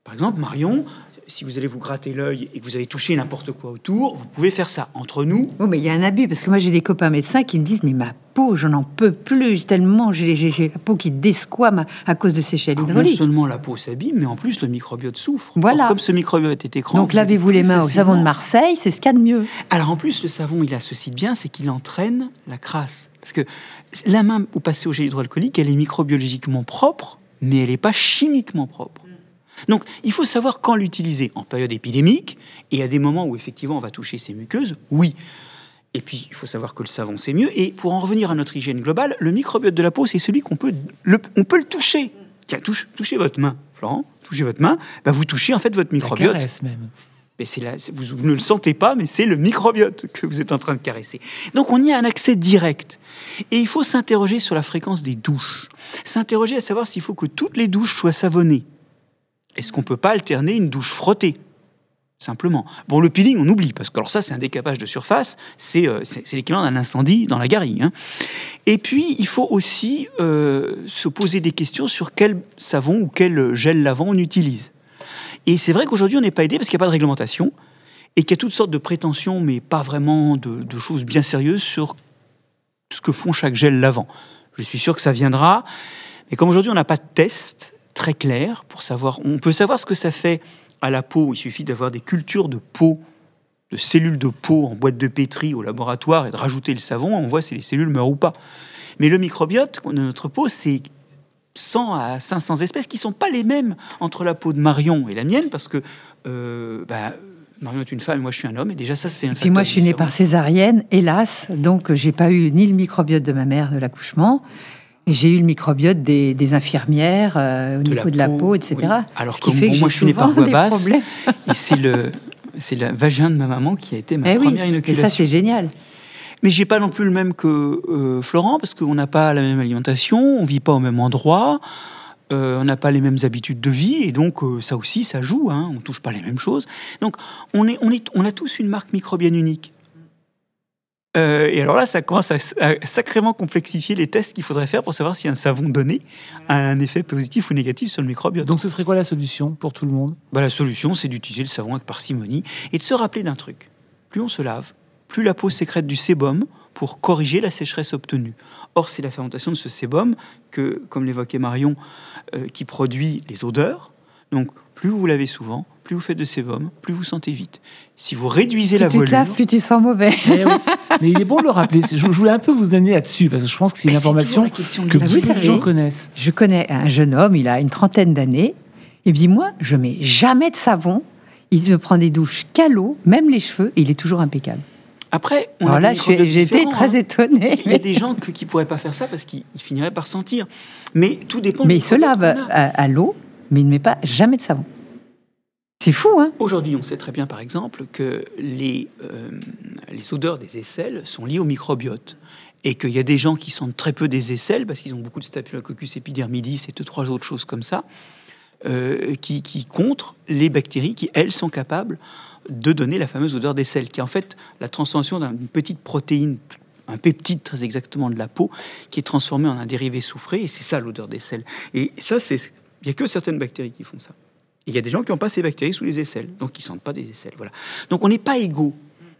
Par exemple, Marion, si vous allez vous gratter l'œil et que vous avez touché n'importe quoi autour, vous pouvez faire ça. Entre nous, Oh, mais il y a un abus, parce que moi j'ai des copains médecins qui me disent Mais ma peau, je n'en peux plus, tellement j'ai la peau qui desquame à, cause de ces alors, non seulement la peau s'abîme, mais en plus le microbiote souffre. Voilà. Or, comme ce microbiote est écran, Donc lavez-vous les mains au savon de Marseille, c'est ce qu'il y a de mieux. Alors en plus, le savon, il a ceci de bien, c'est qu'il entraîne la crasse. Parce que la main, au passer au gel hydroalcoolique, elle est microbiologiquement propre, mais elle n'est pas chimiquement propre. Donc il faut savoir quand l'utiliser. En période épidémique, et à des moments où effectivement on va toucher ses muqueuses, oui. Et puis il faut savoir que le savon, c'est mieux. Et pour en revenir à notre hygiène globale, le microbiote de la peau, c'est celui qu'on peut le, on peut le toucher. Tiens, touche, touchez votre main, Florent, touchez votre main, bah, vous touchez en fait votre La microbiote. caresse même. Mais c'est là, vous ne le sentez pas, mais c'est le microbiote que vous êtes en train de caresser. Donc on y a un accès direct. Et il faut s'interroger sur la fréquence des douches. S'interroger à savoir s'il faut que toutes les douches soient savonnées. Est-ce qu'on peut pas alterner une douche frottée Simplement? Bon, le peeling, on oublie, parce que alors ça, c'est un décapage de surface, c'est euh, l'équivalent d'un incendie dans la garrigue. hein. Et puis, il faut aussi euh, se poser des questions sur quel savon ou quel gel lavant on utilise. Et c'est vrai qu'aujourd'hui, on n'est pas aidé parce qu'il n'y a pas de réglementation et qu'il y a toutes sortes de prétentions, mais pas vraiment de, de choses bien sérieuses sur ce que font chaque gel lavant. Je suis sûr que ça viendra, mais comme aujourd'hui, on n'a pas de test très clair pour savoir. On peut savoir ce que ça fait à la peau. Il suffit d'avoir des cultures de peau, de cellules de peau en boîte de pétri au laboratoire et de rajouter le savon. On voit si les cellules meurent ou pas. Mais le microbiote de notre peau, c'est 100 à 500 espèces qui sont pas les mêmes entre la peau de Marion et la mienne, parce que euh, bah, Marion est une femme, moi je suis un homme, et déjà ça c'est un. Puis moi, je suis née par césarienne, hélas, donc j'ai pas eu ni le microbiote de ma mère de l'accouchement, j'ai eu le microbiote des, des infirmières euh, au De niveau la de la peau, peau, etc. oui. Alors Ce qui que fait bon, que moi, je suis née par voie basse. Et c'est le, c'est le vagin de ma maman qui a été ma Eh oui, première et inoculation. ça c'est génial. Mais j'ai pas non plus le même que euh, Florent, parce qu'on n'a pas la même alimentation, on vit pas au même endroit, euh, on n'a pas les mêmes habitudes de vie, et donc euh, ça aussi, ça joue, hein, on touche pas les mêmes choses. Donc on, est, on, est, on a tous une marque microbienne unique. Euh, et alors là, ça commence à, à sacrément complexifier les tests qu'il faudrait faire pour savoir si un savon donné a un effet positif ou négatif sur le microbiote. Donc ce serait quoi la solution pour tout le monde? Bah, la solution, c'est d'utiliser le savon avec parcimonie et de se rappeler d'un truc. Plus on se lave, plus la peau sécrète du sébum pour corriger la sécheresse obtenue. Or, c'est la fermentation de ce sébum que, comme l'évoquait Marion, euh, qui produit les odeurs. Donc, plus vous vous lavez souvent, plus vous faites de sébum, plus vous sentez vite. Si vous réduisez la Plus tu te laves, plus tu sens mauvais. Eh oui. Mais il est bon de le rappeler. Je, je voulais un peu vous donner là-dessus, parce que je pense que c'est une information la que vous beaucoup de savez, gens connaissent. Je connais un jeune homme, il a une trentaine d'années. Il me dit Moi, je mets jamais de savon. Il me prend des douches qu'à l'eau, même les cheveux, et il est toujours impeccable. après, on Alors là, différents, très hein. étonnée. Il y a des gens que- qui pourraient pas faire ça parce qu'ils ils finiraient par sentir. Mais tout dépend. Mais il se lave à l'eau, mais il ne met pas jamais de savon. C'est fou, hein Aujourd'hui, on sait très bien, par exemple, que les, euh, les odeurs des aisselles sont liées au microbiote. Et qu'il y a des gens qui sentent très peu des aisselles parce qu'ils ont beaucoup de Staphylococcus epidermidis et deux, trois autres choses comme ça, euh, qui, qui contre les bactéries qui, elles, sont capables de donner la fameuse odeur d'aisselle, qui est en fait la transformation d'une petite protéine, un peptide très exactement de la peau, qui est transformé en un dérivé soufré, et c'est ça l'odeur d'aisselle. Et ça, il n'y a que certaines bactéries qui font ça. Il y a des gens qui n'ont pas ces bactéries sous les aisselles, donc qui ne sentent pas des aisselles. Voilà. Donc on n'est pas égaux.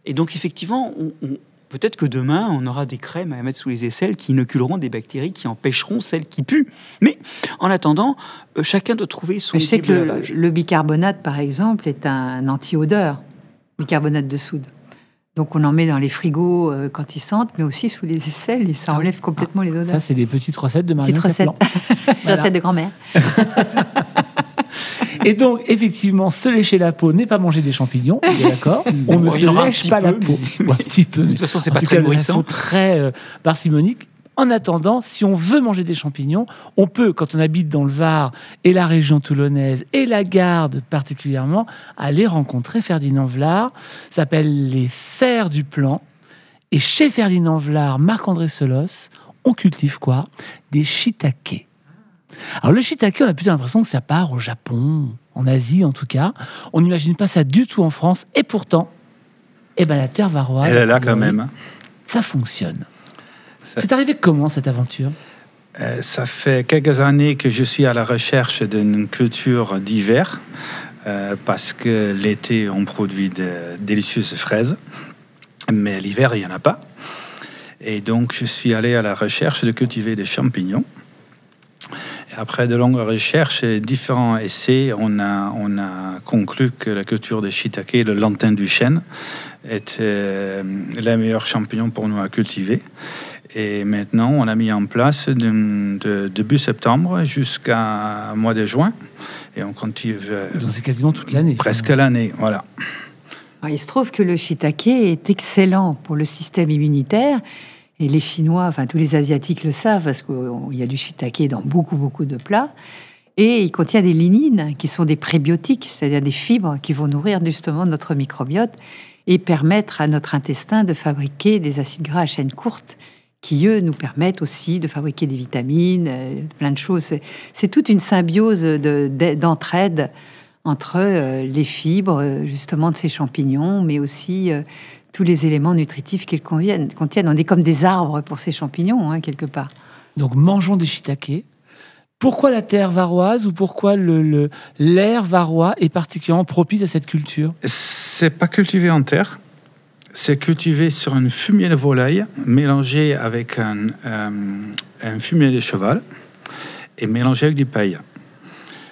Et donc effectivement, on- on- peut-être que demain, on aura des crèmes à mettre sous les aisselles qui inoculeront des bactéries qui empêcheront celles qui puent. Mais en attendant, euh, chacun doit trouver son Je sais que le, bicarbonate, par exemple, est un anti-odeur, bicarbonate de soude. Donc on en met dans les frigos euh, quand ils sentent, mais aussi sous les aisselles, et ça enlève complètement les odeurs. Ça, c'est des petites recettes de Marion Petite recette. Caplan. Voilà. Recette de grand-mère. Et donc, effectivement, se lécher la peau n'est pas manger des champignons, on est d'accord On ne Bon, se lèche pas la peau. mais- un petit peu. De toute façon, c'est pas très cas, nourrissant. très euh, parcimonique. En attendant, si on veut manger des champignons, on peut, quand on habite dans le Var et la région toulonnaise et la Garde particulièrement, aller rencontrer Ferdinand Vlard. Ça s'appelle les serres du plan. Et chez Ferdinand Vlard, Marc-André Solos, on cultive quoi? Des shiitake. Alors le shiitake, on a plutôt l'impression que ça part au Japon, en Asie en tout cas. On n'imagine pas ça du tout en France. Et pourtant, eh ben, la terre varoise, Elle est là quand même. hein. ça fonctionne. Ça- C'est arrivé comment cette aventure? Euh, ça fait quelques années que je suis à la recherche d'une culture d'hiver euh, parce que l'été, on produit de délicieuses fraises, mais l'hiver, il n'y en a pas. Et donc, je suis allé à la recherche de cultiver des champignons. Après de longues recherches et différents essais, on a, on a conclu que la culture des shiitake, le lantin du chêne, était euh, les meilleurs champignons pour nous à cultiver. Et maintenant, on a mis en place de, de début septembre jusqu'à mois de juin. Et on cultive euh, Donc c'est quasiment toute l'année. presque l'année. Voilà. Alors, il se trouve que le shiitake est excellent pour le système immunitaire. Et les Chinois, enfin tous les Asiatiques le savent parce qu'il y a du shiitake dans beaucoup, beaucoup de plats. Et il contient des lignines qui sont des prébiotiques, c'est-à-dire des fibres qui vont nourrir justement notre microbiote et permettre à notre intestin de fabriquer des acides gras à chaîne courte qui, eux, nous permettent aussi de fabriquer des vitamines, euh, plein de choses. C'est- toute une symbiose de- de- d'entraide entre euh, les fibres, euh, justement, de ces champignons, mais aussi tous les éléments nutritifs qu'ils contiennent. On est comme des arbres pour ces champignons, hein, quelque part. Donc mangeons des shiitake. Pourquoi la terre varoise ou pourquoi le- le- l'air varois est particulièrement propice à cette culture? C'est pas cultivé en terre. C'est cultivé sur un fumier de volaille mélangé avec un, euh, un fumier de cheval et mélangé avec du paille.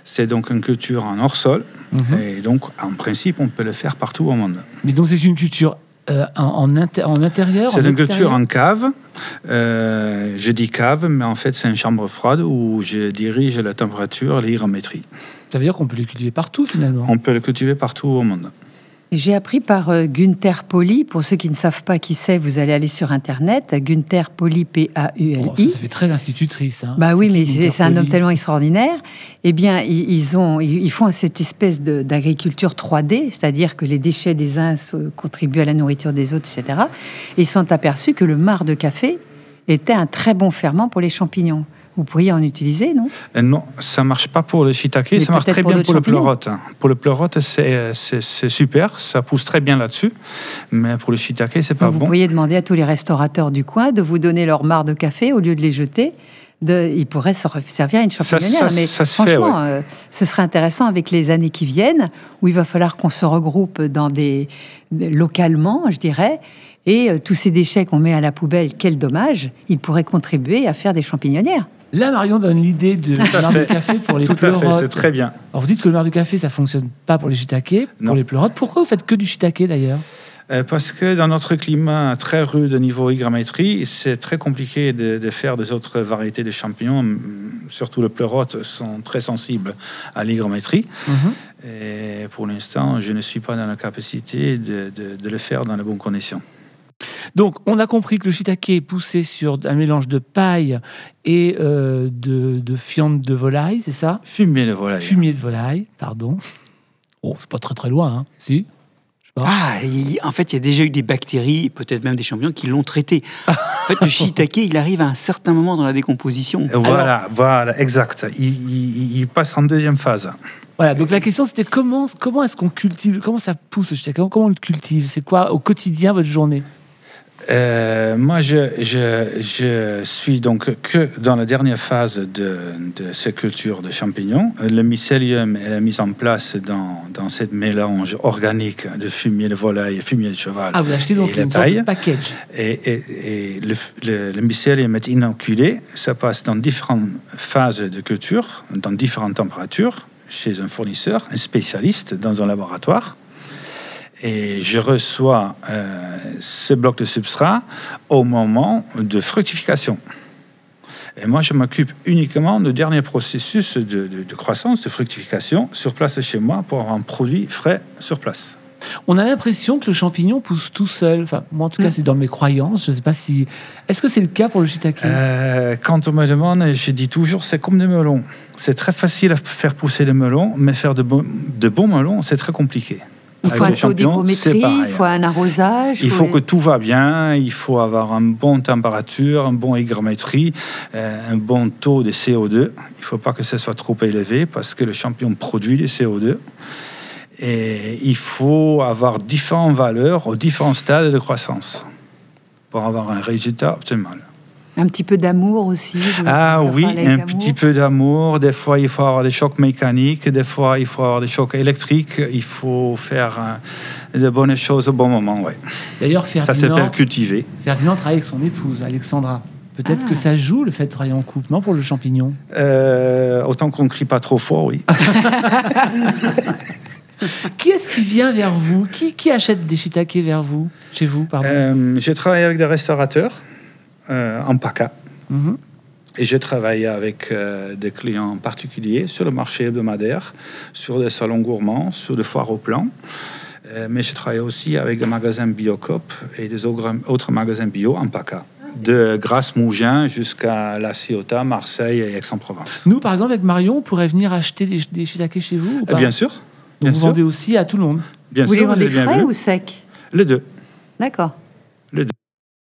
C'est donc une culture en hors-sol. Mhm. Et donc, en principe, on peut le faire partout au monde. Mais donc c'est une culture euh, en, inter- en intérieur C'est une culture en cave. Euh, je dis cave, mais en fait, c'est une chambre froide où je dirige la température, l'hygrométrie. Ça veut dire qu'on peut les cultiver partout finalement. On peut le cultiver partout au monde. J'ai appris par euh, Gunther Poli. Pour ceux qui ne savent pas qui c'est, vous allez aller sur Internet. Gunther Poli, P-A-U-L-I. Oh, ça, ça fait très institutrice. hein. Bah oui, mais c'est un homme tellement extraordinaire. Eh bien, ils, ils ont, ils ils font cette espèce d'agriculture 3D, c'est-à-dire que les déchets des uns contribuent à la nourriture des autres, etc. Et ils sont aperçus que le marc de café était un très bon ferment pour les champignons. Vous pourriez en utiliser, non? Euh, non, ça marche pas pour le shiitake, Mais ça marche très pour bien pour le pleurote. Pour le pleurote, c'est super, ça pousse très bien là-dessus, mais pour le shiitake, c'est pas Donc, Vous bon. pourriez demander à tous les restaurateurs du coin de vous donner leur marc de café au lieu de les jeter. De, ils pourraient se servir à une champignonnière. mais ça se fait, franchement, euh, ce serait intéressant avec les années qui viennent, où il va falloir qu'on se regroupe dans des localement, je dirais. Et euh, tous ces déchets qu'on met à la poubelle, quel dommage, ils pourraient contribuer à faire des champignonnières. Là, Marion donne l'idée de de fait. café pour les Tout pleurotes. c'est très bien. Alors vous dites que le de café, ça fonctionne pas pour les shiitake, Non. pour les pleurotes. Pourquoi vous faites que du shiitake d'ailleurs? Euh, parce que dans notre climat très rude au niveau hygrométrie, c'est très compliqué de, de faire des autres variétés de champignons. Surtout les pleurotes sont très sensibles à l'hygrométrie. Et pour l'instant, je ne suis pas dans la capacité de, de- de le faire dans les bonnes conditions. Donc, on a compris que le shiitake est poussé sur un mélange de paille et euh, de, de fiente de volaille, c'est ça? Fumier de volaille. Fumier de volaille, pardon. Oh, c'est pas très très loin, hein Si? Ah, il- en fait, il y a déjà eu des bactéries, peut-être même des champignons, qui l'ont traité. En fait, le shiitake, il arrive à un certain moment dans la décomposition. Voilà, voilà, exact. Il, il- il passe en deuxième phase. Voilà, donc la question c'était comment, comment est-ce qu'on cultive, comment ça pousse le shiitake, comment, comment on le cultive? C'est quoi au quotidien votre journée? Euh, moi, je, je, je suis donc que dans la dernière phase de, de ces cultures de champignons. Le mycélium est la mise en place dans, dans ce mélange organique de fumier de volaille et fumier de cheval. Ah, vous achetez donc une sorte de package. Et, et- et le, le- le mycélium est inoculé. Ça passe dans différentes phases de culture, dans différentes températures, chez un fournisseur, un spécialiste dans un laboratoire. Et je reçois euh, ce bloc de substrat au moment de fructification. Et moi, je m'occupe uniquement du dernier processus de, de- de croissance, de fructification, sur place chez moi pour avoir un produit frais sur place. On a l'impression que le champignon pousse tout seul. Enfin, moi en tout cas, c'est dans mes croyances. Je sais pas si. Est-ce que c'est le cas pour le shiitake? Euh, quand on me demande, je dis toujours, c'est comme des melons. C'est très facile à faire pousser des melons, mais faire de bons melons, c'est très compliqué. Il faut un taux d'hygrométrie, il faut un arrosage. Il faut que tout va bien, il faut avoir une bonne température, une bonne hygrométrie, euh, un bon taux de CO2. Il ne faut pas que ce soit trop élevé parce que le champignon produit du CO2. Et il faut avoir différentes valeurs aux différents stades de croissance pour avoir un résultat optimal. Un petit peu d'amour aussi. Ah oui, un petit peu d'amour. Des fois, il faut avoir des chocs mécaniques. Des fois, il faut avoir des chocs électriques. Il faut faire euh, de bonnes choses au bon moment. Ouais. D'ailleurs, Ça Ferdinand, s'appelle cultiver. Ferdinand travaille avec son épouse, Alexandra. Peut-être Ah. que ça joue le fait de travailler en couple, non, pour le champignon? Euh, autant qu'on ne crie pas trop fort, oui. Qui est-ce qui vient vers vous? Qui, qui achète des shiitake vers vous? Chez vous, pardon? Euh, j'ai travaillé avec des restaurateurs en PACA. Mhm. Et j'ai travaillé avec euh, des clients particuliers sur le marché hebdomadaire, sur des salons gourmands, sur des foires au plan. Euh, mais j'ai travaillé aussi avec des magasins Biocop et des autres magasins bio en PACA. De Grasse-Mougin jusqu'à La Ciotat, Marseille et Aix-en-Provence. Nous, par exemple, avec Marion, on pourrait venir acheter des, des shiitake chez vous ou Eh pas? bien sûr. Donc Bien vous sûr. vendez aussi à tout le monde. Bien Vous les sûr, vous vendez êtes frais ou secs? Les deux. D'accord.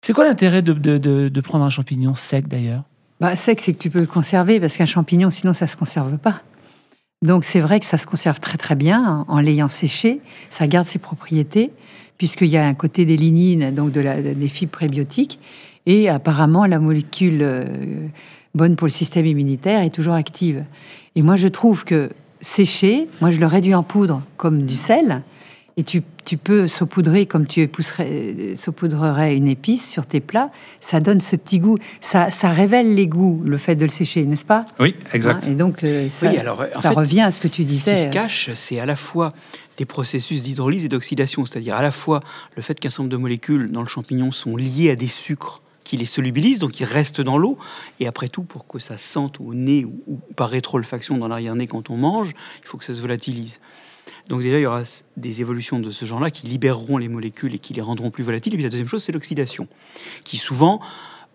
C'est quoi l'intérêt de, de- de- prendre un champignon sec d'ailleurs? Bah, sec, c'est que tu peux le conserver parce qu'un champignon, sinon, ça se conserve pas. Donc, c'est vrai que ça se conserve très très bien en, en l'ayant séché. Ça garde ses propriétés puisqu'il y a un côté des lignines, donc de la- des fibres prébiotiques. Et apparemment, la molécule euh, bonne pour le système immunitaire est toujours active. Et moi, je trouve que séché, moi, je le réduis en poudre comme du sel. Et tu, tu peux saupoudrer comme tu épousserais- saupoudrerais une épice sur tes plats. Ça donne ce petit goût. Ça, ça révèle les goûts, le fait de le sécher, n'est-ce pas? Oui, exact. Hein, Et donc, euh, ça, Oui, alors, en ça fait, revient à ce que tu Ce qui se disais. cache, c'est à la fois des processus d'hydrolyse et d'oxydation, c'est-à-dire à la fois le fait qu'un certain nombre de molécules dans le champignon sont liées à des sucres qui les solubilisent, donc ils restent dans l'eau, et après tout, pour que ça sente au nez ou, ou par rétroolfaction dans l'arrière-nez quand on mange, il faut que ça se volatilise. Donc déjà, il y aura des évolutions de ce genre-là qui libéreront les molécules et qui les rendront plus volatiles. Et puis la deuxième chose, c'est l'oxydation, qui souvent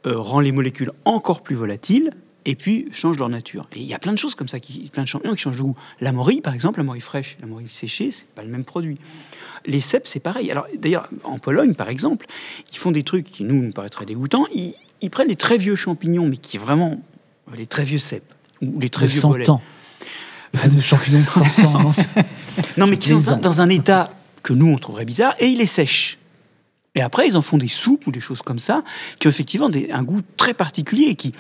euh, rend les molécules encore plus volatiles et puis change leur nature. Et il y a plein de choses comme ça, qui, plein de champignons qui changent de goût. La morille, par exemple, la morille fraîche, la morille séchée, c'est pas le même produit. Les cèpes, c'est pareil. Alors d'ailleurs, en Pologne, par exemple, ils font des trucs qui nous, nous paraîtraient dégoûtants. Ils, ils prennent les très vieux champignons, mais qui vraiment les très vieux cèpes ou les très vieux 100 bolets. ans. Pas de champignons de 100 ans. non, mais qui sont dans un, ans. dans un état que nous, on trouverait bizarre, et ils les sèchent. Et après, ils en font des soupes ou des choses comme ça, qui ont effectivement des- un goût très particulier et qui,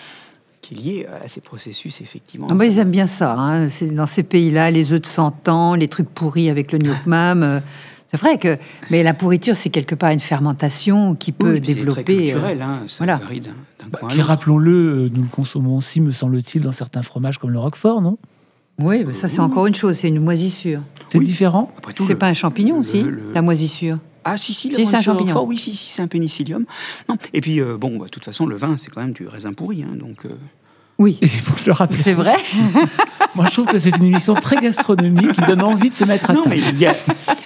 qui est lié à ces processus, effectivement. Ah bah, ils aiment bien ça. hein. C'est dans ces pays-là, les œufs de 100 ans, les trucs pourris avec le gnocchmam. euh, C'est vrai que, mais la pourriture, c'est quelque part une fermentation qui peut Oui, puis c'est développer. très euh, culturel, hein, ça voilà. varie d'un Bah, rappelons-le, euh, nous le consommons aussi, me semble-t-il, dans certains fromages comme le Roquefort, non? Oui, mais ça c'est encore une chose, c'est une moisissure. C'est Oui. différent Après tout, C'est le- pas un champignon le- aussi, le- la moisissure. Ah si, si, la Si, c'est un champignon. fort, oui, si, si, c'est un pénicillium. Non. Et puis, euh, bon, bah, de toute façon, le vin, c'est quand même du raisin pourri. hein, donc, euh, Oui, c'est vrai. moi je trouve que c'est une émission très gastronomique qui donne envie de se mettre à Non, table. mais il y a,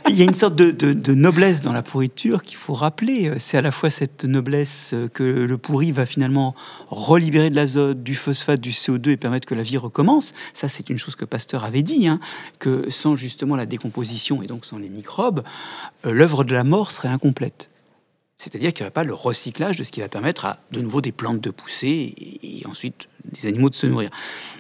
il y a une sorte de, de- de noblesse dans la pourriture qu'il faut rappeler. C'est à la fois cette noblesse que le pourri va finalement relibérer de l'azote, du phosphate, du CO2 et permettre que la vie recommence. Ça, c'est une chose que Pasteur avait dit, hein, que sans justement la décomposition et donc sans les microbes, euh, l'œuvre de la mort serait incomplète. C'est-à-dire qu'il n'y aurait pas le recyclage de ce qui va permettre à de nouveau des plantes de pousser et, et ensuite des animaux de se nourrir.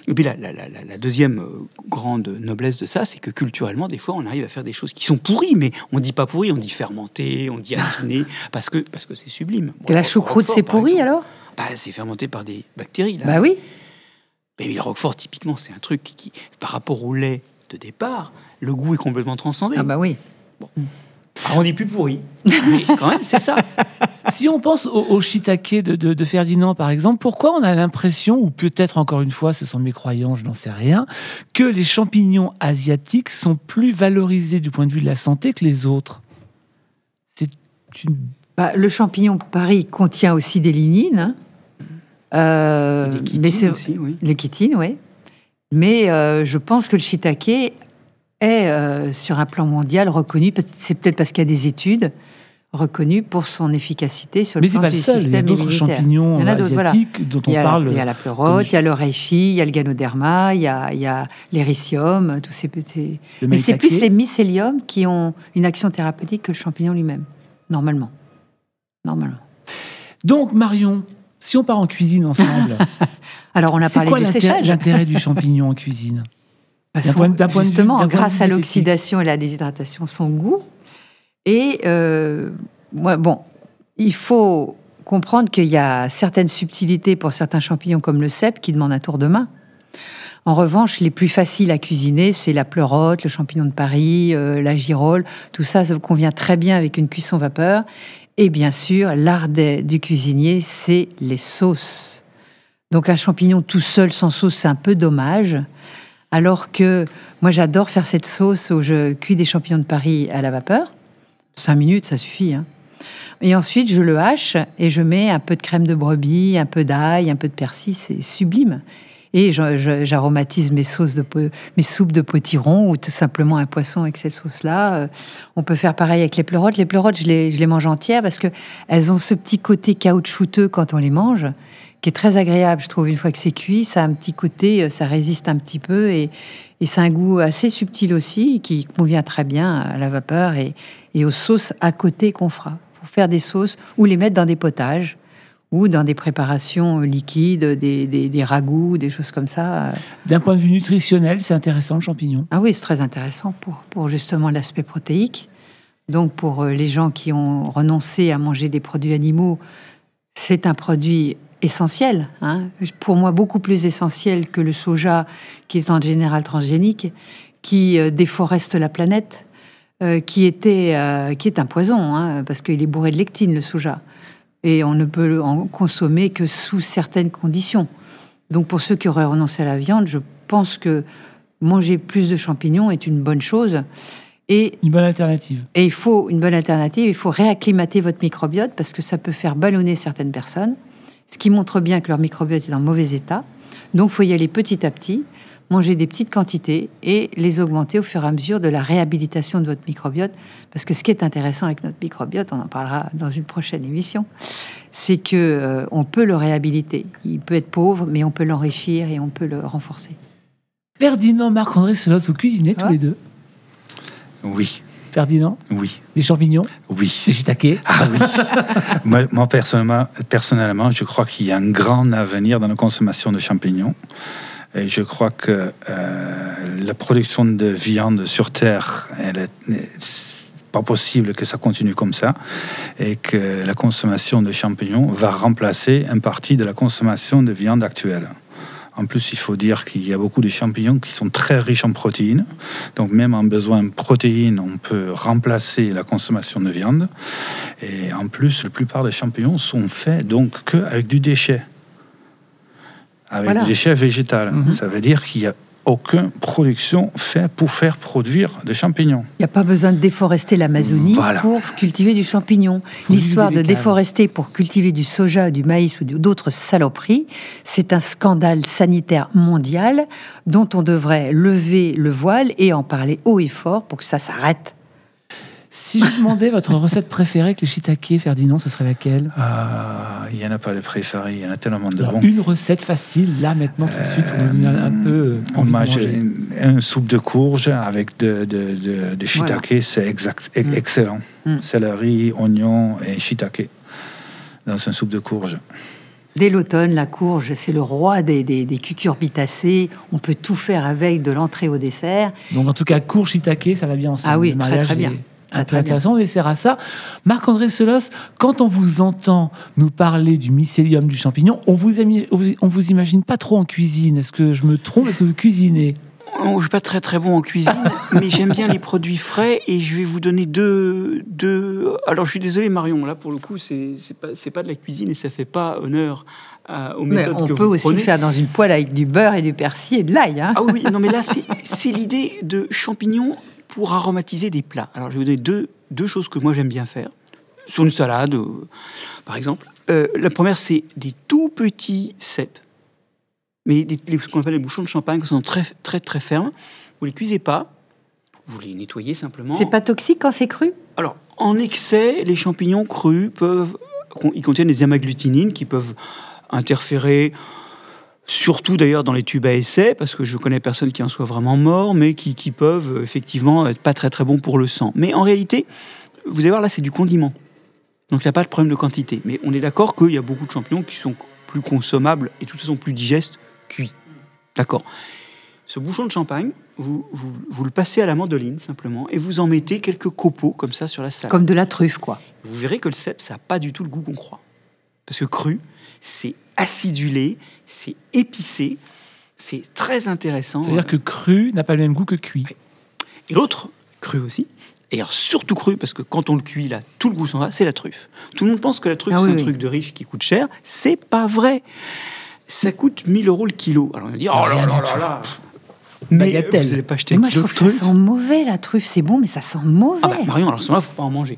Et puis la, la- la- la- la deuxième euh, grande noblesse de ça, c'est que culturellement, des fois, on arrive à faire des choses qui sont pourries, mais on dit pas pourri, on dit fermenté, on dit affiné, parce que parce que c'est sublime. Que la Bon, choucroute c'est pourri alors? bah, C'est fermenté par des bactéries. Là. Bah oui. Mais le Roquefort, typiquement, c'est un truc qui, par rapport au lait de départ, le goût est complètement transcendé. Ah bah oui. On dit plus pourri, mais quand même, c'est ça. Si on pense au, au shiitake de, de- de Ferdinand, par exemple, pourquoi on a l'impression, ou peut-être encore une fois, ce sont mes croyances, je n'en sais rien, que les champignons asiatiques sont plus valorisés du point de vue de la santé que les autres? C'est une... Bah, le champignon Paris contient aussi des lignines. hein. Euh, chitines c'est aussi, oui. les chitines, oui. Mais euh, je pense que le shiitake est euh, sur un plan mondial reconnu. C'est peut-être parce qu'il y a des études reconnues pour son efficacité sur le Mais c'est plan pas le du seul, il y a système d'autres champignons Il y en a d'autres, voilà. asiatiques dont Il y, on a parle. il y a la pleurote, il y a le reishi, il y a le ganoderma, il y a, il y a l'éricium, tous ces petits. le Mais c'est plus les mycéliums qui ont une action thérapeutique que le champignon lui-même, normalement. Normalement. Donc, Marion, si on part en cuisine ensemble, Alors, on a parlé quoi du l'intérêt- séchage. l'intérêt du champignon en cuisine? Point- vue- justement, grâce à l'oxydation et la déshydratation, son goût. Et euh, moi, bon, il faut comprendre qu'il y a certaines subtilités pour certains champignons comme le cèpe qui demandent un tour de main. En revanche, les plus faciles à cuisiner, c'est la pleurote, le champignon de Paris, euh, la girole. Tout ça, ça convient très bien avec une cuisson vapeur. Et bien sûr, l'art du cuisinier, c'est les sauces. Donc un champignon tout seul sans sauce, c'est un peu dommage. Alors que moi, j'adore faire cette sauce où je cuis des champignons de Paris à la vapeur. Cinq minutes, ça suffit. hein. Et ensuite, je le hache et je mets un peu de crème de brebis, un peu d'ail, un peu de persil. C'est sublime. Et j'aromatise mes sauces de mes soupes de potiron ou tout simplement un poisson avec cette sauce-là. Euh, On peut faire pareil avec les pleurotes. Les pleurotes, je les, je les mange entières parce que elles ont ce petit côté caoutchouteux quand on les mange, qui est très agréable, je trouve. Une fois que c'est cuit, ça a un petit côté, euh, ça résiste un petit peu et, et c'est un goût assez subtil aussi qui convient très bien à la vapeur et, et aux sauces à côté qu'on fera. Pour faire des sauces ou les mettre dans des potages ou dans des préparations liquides, des, des, des ragoûts, des choses comme ça. D'un point de vue nutritionnel, c'est intéressant le champignon? Ah oui, c'est très intéressant pour, pour justement l'aspect protéique. Donc pour euh, les gens qui ont renoncé à manger des produits animaux, c'est un produit essentiel. hein. Pour moi, beaucoup plus essentiel que le soja, qui est en général transgénique, qui euh, déforeste la planète, euh, qui, était, euh, qui est un poison, hein, parce qu'il est bourré de lectine, le soja. Et on ne peut en consommer que sous certaines conditions. Donc pour ceux qui auraient renoncé à la viande, je pense que manger plus de champignons est une bonne chose. Et, Une bonne alternative. et il faut une bonne alternative, il faut réacclimater votre microbiote parce que ça peut faire ballonner certaines personnes, ce qui montre bien que leur microbiote est en mauvais état. Donc il faut y aller petit à petit. manger des petites quantités et les augmenter au fur et à mesure de la réhabilitation de votre microbiote. Parce que ce qui est intéressant avec notre microbiote, on en parlera dans une prochaine émission, c'est que euh, on peut le réhabiliter. Il peut être pauvre, mais on peut l'enrichir et on peut le renforcer. Ferdinand, Marc-André Solos, vous cuisinez tous Ouais. les deux? Oui, Ferdinand, oui, les champignons, oui. les shiitake. Ah oui. moi, moi, personnellement, personnellement, je crois qu'il y a un grand avenir dans la consommation de champignons. Et je crois que euh, la production de viande sur Terre, elle est, pas possible que ça continue comme ça. Et que la consommation de champignons va remplacer une partie de la consommation de viande actuelle. En plus, il faut dire qu'il y a beaucoup de champignons qui sont très riches en protéines. Donc, même en besoin de protéines, on peut remplacer la consommation de viande. Et en plus, la plupart des champignons sont faits donc que avec du déchet, avec Voilà. du déchet végétal. Mhm. Ça veut dire qu'il n'y a aucune production faite pour faire produire des champignons. Il n'y a pas besoin de déforester l'Amazonie Voilà. pour cultiver du champignon. L'histoire de déforester pour cultiver du soja, du maïs ou d'autres saloperies, c'est un scandale sanitaire mondial dont on devrait lever le voile et en parler haut et fort pour que ça s'arrête. Si je vous demandais votre recette préférée avec les shiitake, Ferdinand, ce serait laquelle? Ah, il n'y en a pas de préféré, il y en a tellement de bons. Une recette facile, là, maintenant, tout de suite, pour nous donner un, peu On mange une, soupe de courge avec de, de, de, de shiitake, c'est exact, Mm. excellent. Mm. Céleri, oignon et shiitake dans une soupe de courge. Dès l'automne, la courge, c'est le roi des, des, des cucurbitacées. On peut tout faire avec, de l'entrée au dessert. Donc, en tout cas, court shiitake, ça va bien ensemble. Ah oui, très, très bien. Un peu intéressant, on essaiera ça. Marc-André Selos, quand on vous entend nous parler du mycélium du champignon, on vous, on vous imagine pas trop en cuisine. Est-ce que je me trompe? Est-ce que vous cuisinez? Je suis pas très très bon en cuisine, mais j'aime bien les produits frais et je vais vous donner deux, deux... Alors je suis désolé Marion, là pour le coup c'est c'est pas, c'est pas de la cuisine et ça fait pas honneur à- aux Mais méthodes on que peut vous aussi prenez. faire dans une poêle avec du beurre et du persil et de l'ail. Hein. Ah oui, non mais là c'est c'est l'idée de champignons pour aromatiser des plats. Alors je vais vous donner deux, deux choses que moi j'aime bien faire. Sur une salade, euh, par exemple. Euh, la première c'est des tout petits cèpes. Mais les- les- ce qu'on appelle les bouchons de champagne, qui sont très très très fermes. Vous les cuisez pas, vous les nettoyez simplement. C'est pas toxique quand c'est cru? Alors, en excès, les champignons crus peuvent, ils contiennent des amaglutinines qui peuvent interférer, surtout d'ailleurs dans les tubes à essai, parce que je connais personne qui en soit vraiment mort, mais qui, qui peuvent euh, effectivement être pas très très bons pour le sang. Mais en réalité, vous allez voir là, c'est du condiment. Donc il n'y a pas de problème de quantité. Mais on est d'accord qu'il y a beaucoup de champignons qui sont plus consommables et de toute façon plus digestes cuits. D'accord. Ce bouchon de champagne, vous, vous, vous le passez à la mandoline simplement et vous en mettez quelques copeaux comme ça sur la salade. Comme de la truffe, quoi. Vous verrez que le cèpe, ça n'a pas du tout le goût qu'on croit. Parce que cru, c'est acidulé, c'est épicé, c'est très intéressant. C'est-à-dire que cru n'a pas le même goût que cuit. Et l'autre, cru aussi, et alors surtout cru, parce que quand on le cuit, là, tout le goût s'en va, c'est la truffe. Tout le monde pense que la truffe, Ah c'est oui, un oui. truc de riche qui coûte cher. C'est pas vrai. Ça coûte 1000 euros le kilo. Alors on va dire, oh là là là là. Mais Bagatelle. vous n'allez pas acheter Mais moi, je trouve que ça sent mauvais, la truffe. C'est bon, mais ça sent mauvais. Ah bah Marion, alors ce moment-là, faut pas en manger.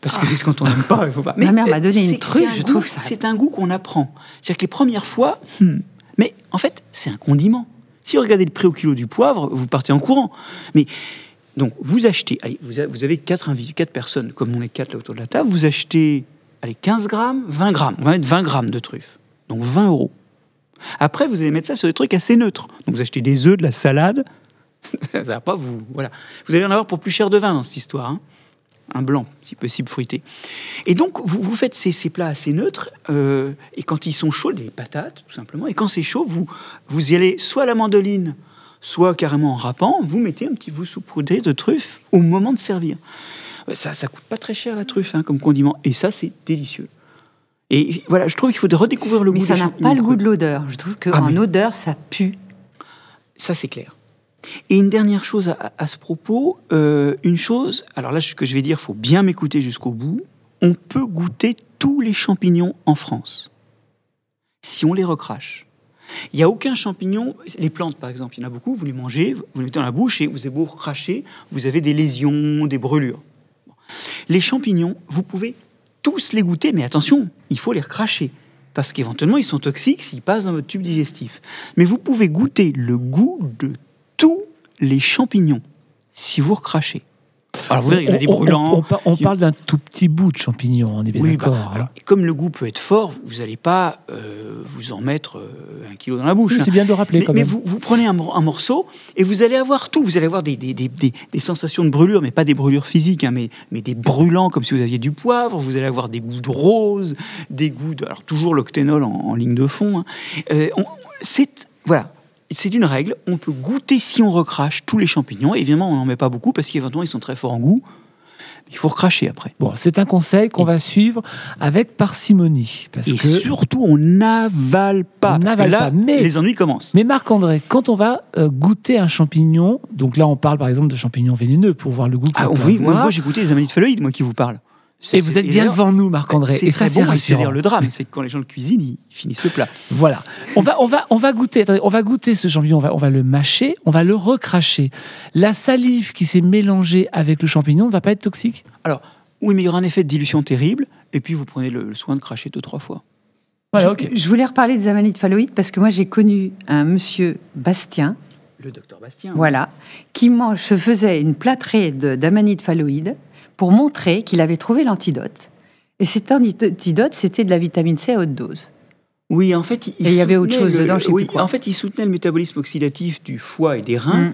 Parce que c'est quand on n'aime pas, il faut pas. Ma mère m'a donné une truffe, un je goût- trouve ça- C'est un goût qu'on apprend. C'est-à-dire que les premières fois, hmm, mais en fait, c'est un condiment. Si vous regardez le prix au kilo du poivre, vous partez en courant. Mais donc, vous achetez, allez, vous avez, quatre, personnes, comme on est quatre là autour de la table, vous achetez, allez, 15 grammes, 20 grammes. On va mettre 20 grammes de truffe. Donc 20 euros. Après, vous allez mettre ça sur des trucs assez neutres. Donc vous achetez des œufs, de la salade. ça va pas vous. Voilà. Vous allez en avoir pour plus cher de vin dans cette histoire. hein. Un blanc, si possible fruité. Et donc, vous, vous faites ces, ces plats assez neutres. euh, et quand ils sont chauds, des patates, tout simplement. Et quand c'est chaud, vous, vous y allez soit à la mandoline, soit carrément en râpant. Vous mettez un petit vous saupoudré de truffe au moment de servir. Ça, ça coûte pas très cher la truffe hein, comme condiment. Et ça, c'est délicieux. Et voilà, je trouve qu'il faut redécouvrir le mais goût ça des n'a pas le goût de l'odeur. Je trouve qu'en Ah, mais- odeur, ça pue. Ça, c'est clair. Et une dernière chose à, ce propos, euh, une chose, alors là, ce que je vais dire, faut bien m'écouter jusqu'au bout. On peut goûter tous les champignons en France, si on les recrache. Il n'y a aucun champignon, les plantes par exemple, il y en a beaucoup, vous les mangez, vous les mettez dans la bouche et vous avez beau recracher, vous avez des lésions, des brûlures. Les champignons, vous pouvez tous les goûter, mais attention, il faut les recracher. parce qu'éventuellement ils sont toxiques s'ils passent dans votre tube digestif. Mais vous pouvez goûter le goût de tous les champignons si vous recrachez. Alors vous verrez, il y en a des On- on- brûlants. On, par- on parle d'un tout petit bout de champignon, on est bien Oui, bah, d'accord. hein. alors, comme le goût peut être fort, vous n'allez pas euh, vous en mettre euh, un kilo dans la bouche. Oui, hein. c'est bien de le rappeler Mais, quand mais même. vous, vous prenez un, mor- un morceau et vous allez avoir tout. Vous allez avoir des, des, des- des- des sensations de brûlure, mais pas des brûlures physiques, hein, mais, mais des brûlants comme si vous aviez du poivre. Vous allez avoir des goûts de rose, des goûts de. Alors, toujours l'octénol en, en ligne de fond. hein. Euh, c'est. Voilà. C'est une règle. On peut goûter si on recrache tous les champignons. Évidemment, on n'en met pas beaucoup parce qu'éventuellement, ils sont très forts en goût. Il faut recracher après. Bon, c'est un conseil qu'on va suivre avec parcimonie. Parce Et que... surtout, on n'avale pas. On parce que là, pas, mais- les ennuis commencent. Mais Marc-André, quand on va euh, goûter un champignon, donc là on parle par exemple de champignons vénéneux pour voir le goût Ah oui, moi, j'ai goûté les amanites phalloïdes, moi qui vous parle. Et vous êtes bien devant nous, Marc-André. C'est Et ça, très c'est bon, et c'est rassurant. d'ailleurs le drame, c'est que quand les gens le cuisinent, ils finissent le plat. Voilà. On va, on va, on va goûter. attendez, on va goûter ce champignon. On va, on va le mâcher. On va le recracher. La salive qui s'est mélangée avec le champignon ne va pas être toxique? Alors, oui, mais il y aura un effet de dilution terrible, et puis vous prenez le, le soin de cracher deux, trois fois. Voilà, je, ok. je voulais reparler des amanites phalloïdes parce que moi j'ai connu un monsieur Bastien, Le docteur Bastien. voilà, qui mange, se faisait une plâtrée de- d'amanites phalloïdes pour montrer qu'il avait trouvé l'antidote. Et cet antidote, c'était de la vitamine C à haute dose. Oui, en fait, il, Et il y avait autre soutenait chose le- dedans, je sais oui, plus quoi. en fait, il soutenait le métabolisme oxydatif du foie et des reins, Mm.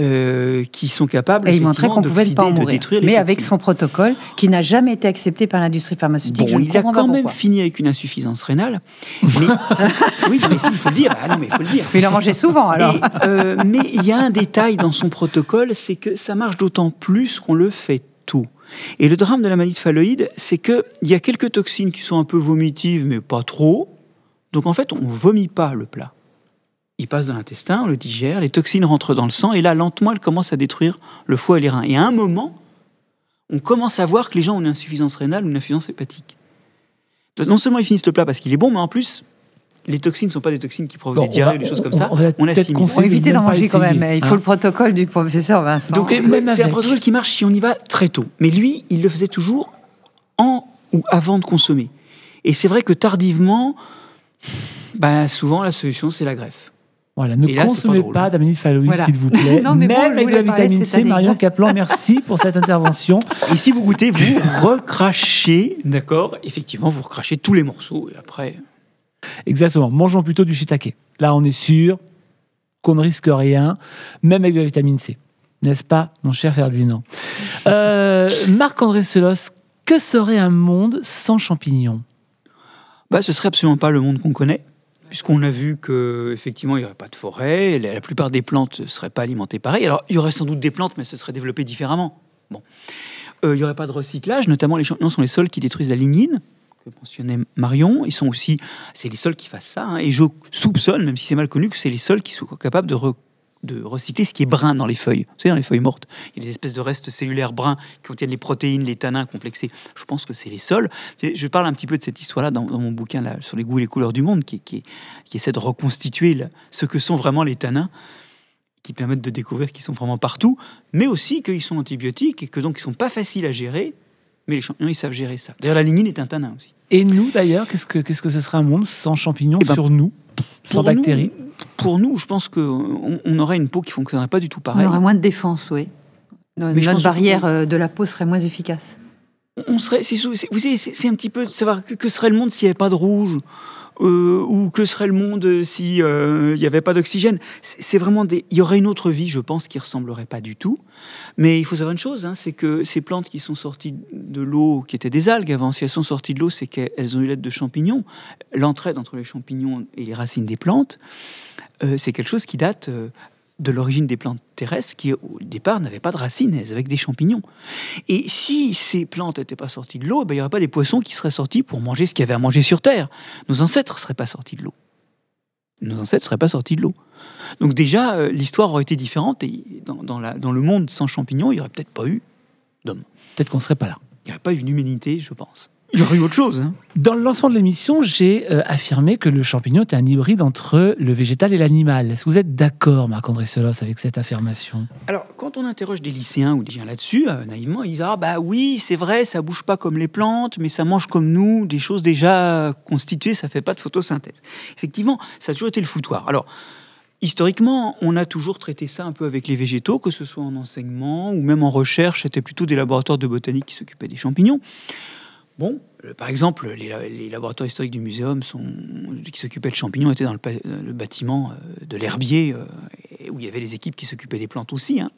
euh, qui sont capables Et il montrait qu'on pouvait pas en mourir. Mais avec son protocole qui n'a jamais été accepté par l'industrie pharmaceutique. Bon, il a quand même fini avec une insuffisance rénale. Mais... oui, mais si, il faut le dire. Ah non, mais il faut le dire. Mais il en mangeait souvent alors. Et, euh, mais il y a un détail dans son protocole, c'est que ça marche d'autant plus qu'on le fait tôt. Et le drame de la maladie de phalloïde, c'est qu'il y a quelques toxines qui sont un peu vomitives, mais pas trop. Donc en fait, on vomit pas le plat. Il passe dans l'intestin, on le digère, les toxines rentrent dans le sang, et là, lentement, elles commencent à détruire le foie et les reins. Et à un moment, on commence à voir que les gens ont une insuffisance rénale ou une insuffisance hépatique. Non seulement ils finissent le plat parce qu'il est bon, mais en plus, les toxines ne sont pas des toxines qui provoquent Bon, des diarrhées on ou des choses on- comme ça. on va On assimile. Faut éviter d'en pas manger quand même. Il hein. faut le protocole du professeur Vincent. Donc c'est un protocole qui marche si on y va très tôt. Mais lui, il le faisait toujours en ou avant de consommer. Et c'est vrai que tardivement, bah, souvent la solution c'est la greffe. Voilà, ne là, pas consommez pas Voilà. s'il vous plaît. Non, mais Même avec de la de vitamine C, Marion. Caplan, merci pour cette intervention. Et si vous goûtez, vous recrachez, d'accord? Effectivement, vous recrachez tous les morceaux et après. Exactement. Mangeons plutôt du shiitake. Là, on est sûr qu'on ne risque rien, même avec de la vitamine C. N'est-ce pas, mon cher Ferdinand? Euh, Marc-André Selos, que serait un monde sans champignons? Bah, ce serait absolument pas le monde qu'on connaît, puisqu'on a vu que effectivement il n'y aurait pas de forêt, la, plupart des plantes ne seraient pas alimentées pareil. Alors il y aurait sans doute des plantes, mais ce serait développé différemment. Bon, Euh, il n'y aurait pas de recyclage, notamment les champignons sont les sols qui détruisent la lignine que mentionnait Marion. Ils sont aussi, c'est les sols qui fassent ça. hein. et je soupçonne, même si c'est mal connu, que c'est les sols qui sont capables de re- de recycler ce qui est brun dans les feuilles. Vous savez, dans les feuilles mortes, il y a des espèces de restes cellulaires bruns qui contiennent les protéines, les tanins complexés. Je pense que c'est les. C'est- Je parle un petit peu de cette histoire-là dans, mon bouquin là, sur les goûts et les couleurs du monde, qui, essaie de reconstituer ce que sont vraiment les tanins, qui permettent de découvrir qu'ils sont vraiment partout, mais aussi qu'ils sont antibiotiques et que donc ils sont pas faciles à gérer. Mais les champignons, ils savent gérer ça. D'ailleurs, la lignine est un tanin aussi. Et nous, d'ailleurs, qu'est-ce que, qu'est-ce que ce serait un monde sans champignons Eh ben, sur nous Sans nous- bactéries Pour nous, je pense qu'on on aurait une peau qui fonctionnerait pas du tout On pareil. aurait moins de défense, oui. Notre pense barrière euh, de la peau serait moins efficace. on serait, c'est, c'est- vous savez, c'est, c'est un petit peu de savoir que, que serait le monde s'il n'y avait pas de rouge, ou que serait le monde si euh, il n'y avait pas d'oxygène? C'est, vraiment des, il y aurait une autre vie, je pense, qui ressemblerait pas du tout. Mais il faut savoir une chose, hein, c'est que ces plantes qui sont sorties de l'eau, qui étaient des algues avant, si elles sont sorties de l'eau, c'est qu'elles ont eu l'aide de champignons. L'entraide entre les champignons et les racines des plantes, euh, c'est quelque chose qui date. euh, de l'origine des plantes terrestres qui, au départ, n'avaient pas de racines, elles avaient des champignons. Et si ces plantes n'étaient pas sorties de l'eau, ben, il n'y aurait pas des poissons qui seraient sortis pour manger ce qu'il y avait à manger sur Terre. Nos ancêtres ne seraient pas sortis de l'eau. Nos ancêtres ne seraient pas sortis de l'eau. Donc déjà, euh, l'histoire aurait été différente et dans, dans la- dans le monde sans champignons, il n'y aurait peut-être pas eu d'hommes. Peut-être qu'on ne serait pas là. Il n'y aurait pas eu d'humanité, je pense. Il y aurait eu autre chose. hein. Dans le lancement de l'émission, j'ai euh, affirmé que le champignon était un hybride entre le végétal et l'animal. Est-ce que vous êtes d'accord, Marc-André Selos, avec cette affirmation? Alors, quand quand on interroge des lycéens ou des gens là-dessus, euh, naïvement, ils disent Ah, bah oui, c'est vrai, ça bouge pas comme les plantes, mais ça mange comme nous, des choses déjà constituées, ça fait pas de photosynthèse. Effectivement, ça a toujours été le foutoir. Alors, historiquement, on a toujours traité ça un peu avec les végétaux, que ce soit en enseignement ou même en recherche, c'était plutôt des laboratoires de botanique qui s'occupaient des champignons. Bon, euh, par exemple, les, laboratoires historiques du muséum qui s'occupaient de champignons étaient dans le, bâtiment euh, de l'herbier, euh, où il y avait les équipes qui s'occupaient des plantes aussi. Hein.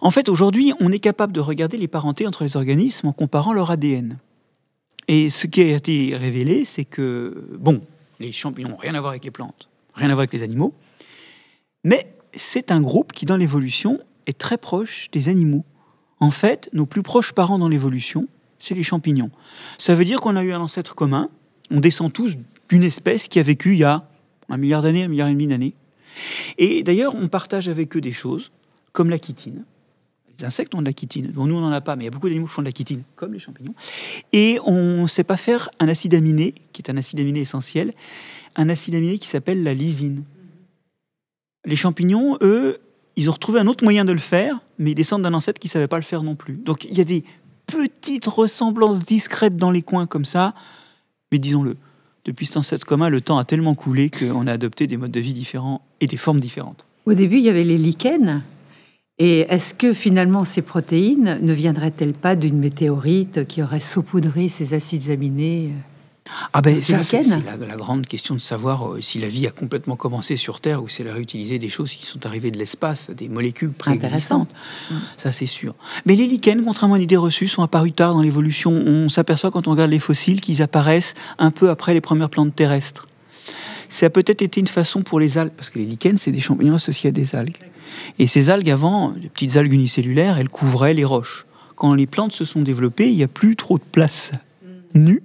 En fait, aujourd'hui, on est capable de regarder les parentés entre les organismes en comparant leur ADN. Et ce qui a été révélé, c'est que, bon, les champignons n'ont rien à voir avec les plantes, rien à voir avec les animaux, mais c'est un groupe qui, dans l'évolution, est très proche des animaux. En fait, nos plus proches parents dans l'évolution, c'est les champignons. Ça veut dire qu'on a eu un ancêtre commun, on descend tous d'une espèce qui a vécu il y a un milliard d'années, un milliard et demi d'années. Et d'ailleurs, on partage avec eux des choses, comme la chitine. Les insectes ont de la chitine. Bon, nous, on n'en a pas, mais il y a beaucoup d'animaux qui font de la chitine, comme les champignons. Et on ne sait pas faire un acide aminé, qui est un acide aminé essentiel, un acide aminé qui s'appelle la lysine. Les champignons, eux, ils ont retrouvé un autre moyen de le faire, mais ils descendent d'un ancêtre qui ne savait pas le faire non plus. Donc il y a des petite ressemblance discrète dans les coins comme ça. Mais disons-le, depuis cet ancêtre commun, le temps a tellement coulé qu'on a adopté des modes de vie différents et des formes différentes. Au début, il y avait les lichens. Et est-ce que finalement ces protéines ne viendraient-elles pas d'une météorite qui aurait saupoudré ces acides aminés? Ah ben ça, c'est la, grande question de savoir euh, si la vie a complètement commencé sur Terre ou si elle a réutilisé des choses qui sont arrivées de l'espace, des molécules préexistantes. Mm. Ça, c'est sûr. Mais les lichens, contrairement à l'idée reçue, sont apparus tard dans l'évolution. On s'aperçoit quand on regarde les fossiles qu'ils apparaissent un peu après les premières plantes terrestres. Ça a peut-être été une façon pour les algues, parce que les lichens, c'est des champignons associés à des algues. Et ces algues, avant, des petites algues unicellulaires, elles couvraient les roches. Quand les plantes se sont développées, il n'y a plus trop de place nus.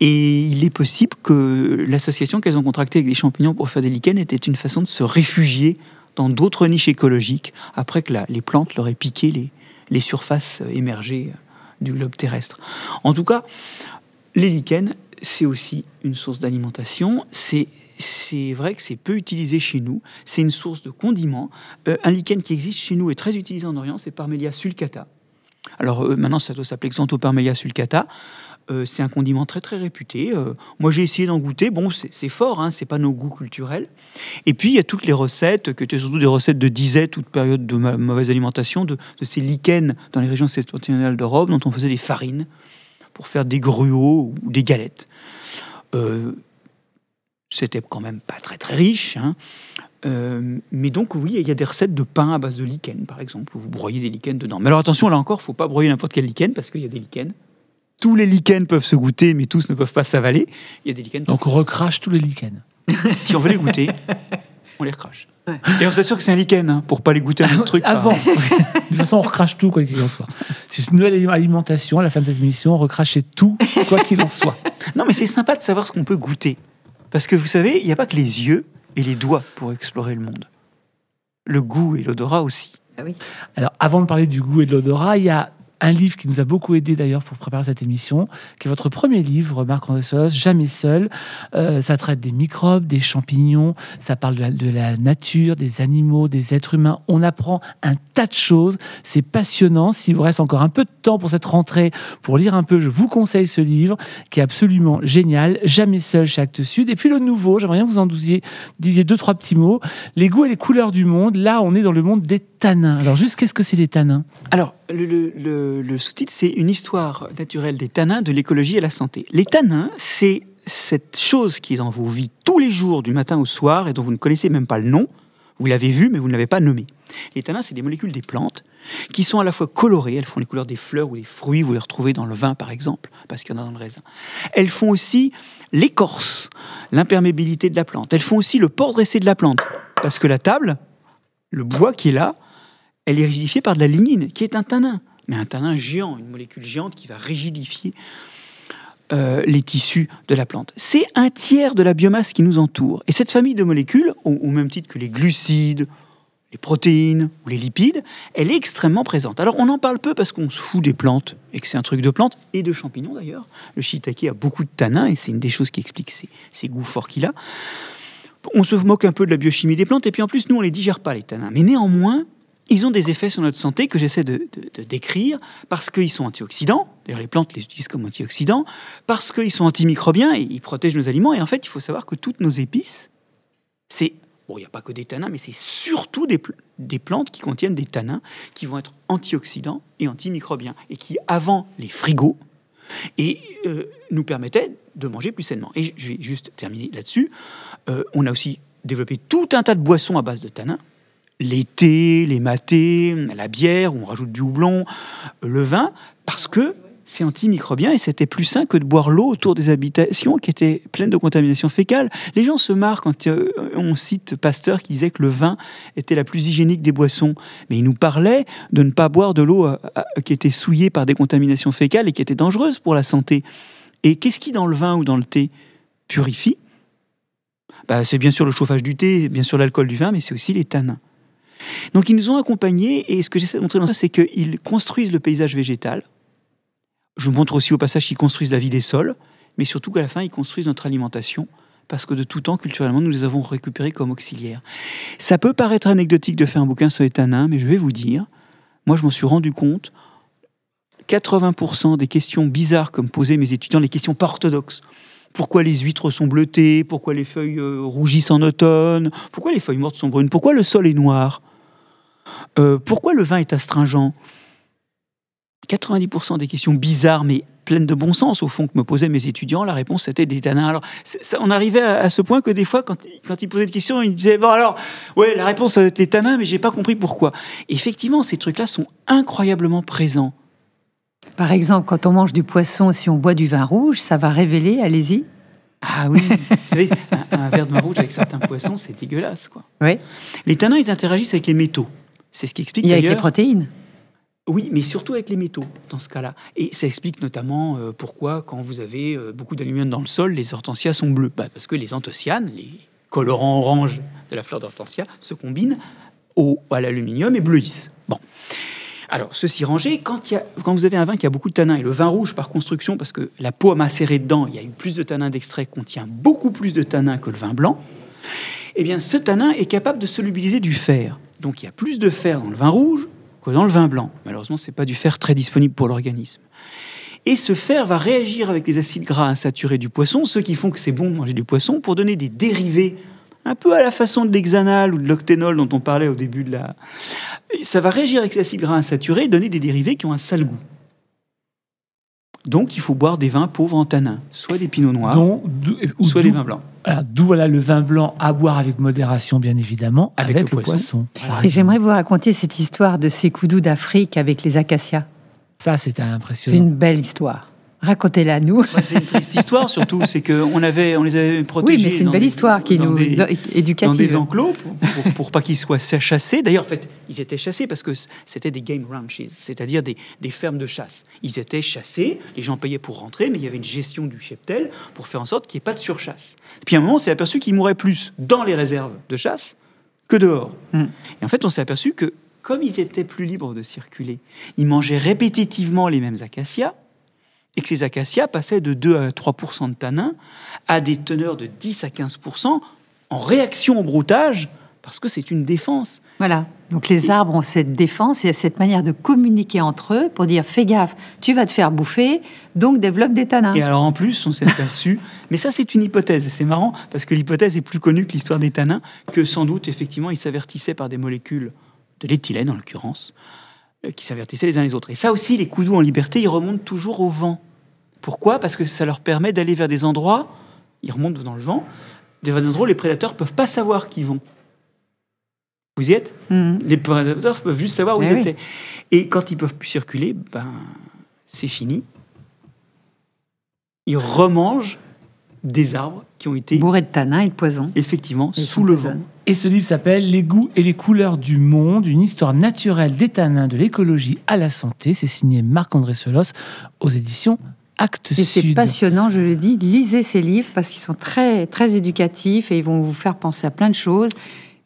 Et il est possible que l'association qu'elles ont contractée avec les champignons pour faire des lichens était une façon de se réfugier dans d'autres niches écologiques après que les plantes leur aient piqué les, surfaces émergées du globe terrestre. En tout cas, les lichens, c'est aussi une source d'alimentation. C'est vrai que c'est peu utilisé chez nous. C'est une source de condiments. Euh, un lichen qui existe chez nous est très utilisé en Orient, c'est Parmelia sulcata. Alors euh, maintenant, ça doit s'appeler Xanthoparmelia sulcata. Euh, c'est un condiment très très réputé. Euh, moi j'ai essayé d'en goûter. Bon, c'est fort, hein, c'est pas nos goûts culturels. Et puis il y a toutes les recettes, qui étaient surtout des recettes de disette ou de période de mauvaise alimentation, de, ces lichens dans les régions septentrionales d'Europe, dont on faisait des farines pour faire des gruaux ou des galettes. Euh, c'était quand même pas très très riche. Hein. mais donc oui, il y a des recettes de pain à base de lichen, par exemple, où vous broyez des lichens dedans. Mais alors attention, là encore, il faut pas broyer n'importe quel lichen parce qu'il y a des lichens tous les lichens peuvent se goûter, mais tous ne peuvent pas s'avaler. Il y a des lichens. Donc on recrache tous les lichens. si on veut les goûter, on les recrache. Et on s'assure que c'est un lichen, hein, pour pas les goûter à un autre truc. Avant. de toute façon, on recrache tout, quoi qu'il en soit. C'est une nouvelle alimentation. À la fin de cette émission, on recrachait tout, quoi qu'il en soit. Non, mais c'est sympa de savoir ce qu'on peut goûter. Parce que vous savez, il n'y a pas que les yeux et les doigts pour explorer le monde. Le goût et l'odorat aussi. Ah oui. Alors, avant de parler du goût et de l'odorat, il y a un livre qui nous a beaucoup aidé d'ailleurs pour préparer cette émission, qui est votre premier livre, Marc-André Solos, Jamais seul. Euh, ça traite des microbes, des champignons, ça parle de la, nature, des animaux, des êtres humains. On apprend un tas de choses. C'est passionnant. S'il vous reste encore un peu de temps pour cette rentrée, pour lire un peu, je vous conseille ce livre qui est absolument génial. Jamais seul chez Actes Sud. Et puis le nouveau, j'aimerais bien que vous en disiez, disiez deux, trois petits mots. Les goûts et les couleurs du monde. Là, on est dans le monde des tanins. Alors juste, qu'est-ce que c'est les tanins? Alors, le, sous-titre, c'est une histoire naturelle des tanins, de l'écologie et la santé. Les tanins, c'est cette chose qui est dans vos vies tous les jours, du matin au soir, et dont vous ne connaissez même pas le nom. Vous l'avez vu, mais vous ne l'avez pas nommé. Les tanins, c'est des molécules des plantes qui sont à la fois colorées, elles font les couleurs des fleurs ou des fruits, vous les retrouvez dans le vin par exemple, parce qu'il y en a dans le raisin. Elles font aussi l'écorce, l'imperméabilité de la plante. Elles font aussi le port dressé de la plante, parce que la table, le bois qui est là, elle est rigidifiée par de la lignine, qui est un tanin, mais un tanin géant, une molécule géante qui va rigidifier euh, les tissus de la plante. C'est un tiers de la biomasse qui nous entoure. Et cette famille de molécules, au, même titre que les glucides, les protéines ou les lipides, elle est extrêmement présente. Alors on en parle peu parce qu'on se fout des plantes et que c'est un truc de plantes et de champignons d'ailleurs. Le shiitake a beaucoup de tanins et c'est une des choses qui explique ces goûts forts qu'il a. On se moque un peu de la biochimie des plantes et puis en plus nous on les digère pas les tanins. Mais néanmoins, ils ont des effets sur notre santé que j'essaie de, décrire parce qu'ils sont antioxydants. D'ailleurs, les plantes les utilisent comme antioxydants. Parce qu'ils sont antimicrobiens et ils protègent nos aliments. Et en fait, il faut savoir que toutes nos épices, c'est. Bon, il n'y a pas que des tanins, mais c'est surtout des, pl- des plantes qui contiennent des tanins qui vont être antioxydants et antimicrobiens. Et qui, avant les frigos, euh, nous permettaient de manger plus sainement. Et je vais juste terminer là-dessus. Euh, on a aussi développé tout un tas de boissons à base de tanins. Les thés, les matés, la bière, on rajoute du houblon, le vin, parce que c'est antimicrobien et c'était plus sain que de boire l'eau autour des habitations qui étaient pleines de contamination fécale. Les gens se marrent quand euh, on cite Pasteur qui disait que le vin était la plus hygiénique des boissons. Mais il nous parlait de ne pas boire de l'eau euh, euh, qui était souillée par des contaminations fécales et qui était dangereuse pour la santé. Et qu'est-ce qui, dans le vin ou dans le thé, purifie? Bah, C'est bien sûr le chauffage du thé, bien sûr l'alcool du vin, mais c'est aussi les tanins. Donc ils nous ont accompagnés, et ce que j'essaie de montrer dans ça, c'est qu'ils construisent le paysage végétal. Je montre aussi au passage qu'ils construisent la vie des sols, mais surtout qu'à la fin, ils construisent notre alimentation, parce que de tout temps, culturellement, nous les avons récupérés comme auxiliaires. Ça peut paraître anecdotique de faire un bouquin sur les tanins, mais je vais vous dire, moi je m'en suis rendu compte, 80% des questions bizarres comme posaient mes étudiants, les questions pas orthodoxes. Pourquoi les huîtres sont bleutées? Pourquoi les feuilles euh, rougissent en automne? Pourquoi les feuilles mortes sont brunes? Pourquoi le sol est noir? Euh, Pourquoi le vin est astringent? 90% des questions bizarres, mais pleines de bon sens, au fond, que me posaient mes étudiants, la réponse c'était des tanins. Alors, ça, on arrivait à, à ce point que des fois, quand, ils- quand ils posaient des questions, ils disaient Bon, alors, ouais, la réponse ça va être les tanins, mais j'ai pas compris pourquoi. Effectivement, ces trucs-là sont incroyablement présents. Par exemple, quand on mange du poisson, si on boit du vin rouge, ça va révéler, allez-y. Ah oui, vous savez, un, un verre de vin rouge avec certains poissons, c'est dégueulasse, quoi. Oui. Les tanins, ils interagissent avec les métaux. C'est ce qui explique Et avec les protéines. Oui, mais surtout avec les métaux dans ce cas-là. Et ça explique notamment euh, pourquoi, quand vous avez euh, beaucoup d'aluminium dans le sol, les hortensias sont bleues. Bah, parce que les anthocyanes, les colorants orange de la fleur d'hortensia, se combinent au, à l'aluminium et bleuissent. Bon. Alors, ceci rangé, quand, y a, quand vous avez un vin qui a beaucoup de tanins, et le vin rouge par construction, parce que la peau a macéré dedans, il y a eu plus de tanins d'extrait, contient beaucoup plus de tanins que le vin blanc, eh bien, ce tanin est capable de solubiliser du fer. Donc, il y a plus de fer dans le vin rouge que dans le vin blanc. Malheureusement, ce n'est pas du fer très disponible pour l'organisme. Et ce fer va réagir avec les acides gras insaturés du poisson, ceux qui font que c'est bon de manger du poisson, pour donner des dérivés, un peu à la façon de l'hexanal ou de l'octénol dont on parlait au début de la... Ça va réagir avec ces acides gras insaturés et donner des dérivés qui ont un sale goût. Donc, il faut boire des vins pauvres en tanins, soit des pinots noirs, soit des vins blancs. voilà, D'où voilà le vin blanc à boire avec modération, bien évidemment, Avec avec, le le, poisson. poisson. Et j'aimerais vous raconter cette histoire de ces koudous d'Afrique avec les acacias. Ça, c'était C'est impressionnant. une belle histoire. Racontez-la nous. Bah, c'est une triste histoire, surtout, c'est qu'on avait, on les avait protégés. Oui, mais c'est une belle des- histoire qui nous des- dans- dans éducative. des enclos pour, pour, pour pas qu'ils soient chassés. D'ailleurs, en fait, ils étaient chassés parce que c'était des game ranches, c'est-à-dire des, des fermes de chasse. Ils étaient chassés, les gens payaient pour rentrer, mais il y avait une gestion du cheptel pour faire en sorte qu'il n'y ait pas de surchasse. Puis à un moment, on s'est aperçu qu'ils mouraient plus dans les réserves de chasse que dehors. Mm. Et en fait, on s'est aperçu que comme ils étaient plus libres de circuler, ils mangeaient répétitivement les mêmes acacias et que ces acacias passaient de 2 à 3% de tanins à des teneurs de 10 à 15% en réaction au broutage, parce que c'est une défense. Voilà. Donc les arbres ont cette défense et cette manière de communiquer entre eux pour dire fais gaffe, tu vas te faire bouffer, donc développe des tanins. Et alors en plus, on s'est aperçu, mais ça c'est une hypothèse, et c'est marrant, parce que l'hypothèse est plus connue que l'histoire des tanins, que sans doute, effectivement, ils s'avertissaient par des molécules de l'éthylène, en l'occurrence, euh, qui s'avertissaient les uns les autres. Et ça aussi, les coudous en liberté, ils remontent toujours au vent. Pourquoi? Parce que ça leur permet d'aller vers des endroits, ils remontent dans le vent, vers des endroits où les prédateurs peuvent pas savoir qu'ils vont. Vous y êtes? Mhm. Les prédateurs peuvent juste savoir où Eh ils oui. étaient. Et quand ils peuvent plus circuler, ben, c'est fini. Ils remangent des arbres qui ont été Bourré de tanins et de poison. effectivement Et sous le vent. Et ce livre s'appelle Les goûts et les couleurs du monde, une histoire naturelle des tanins, de l'écologie à la santé. C'est signé Marc-André Solos aux éditions Actes Et c'est passionnant, je le dis. Lisez ces livres parce qu'ils sont très, très éducatifs et ils vont vous faire penser à plein de choses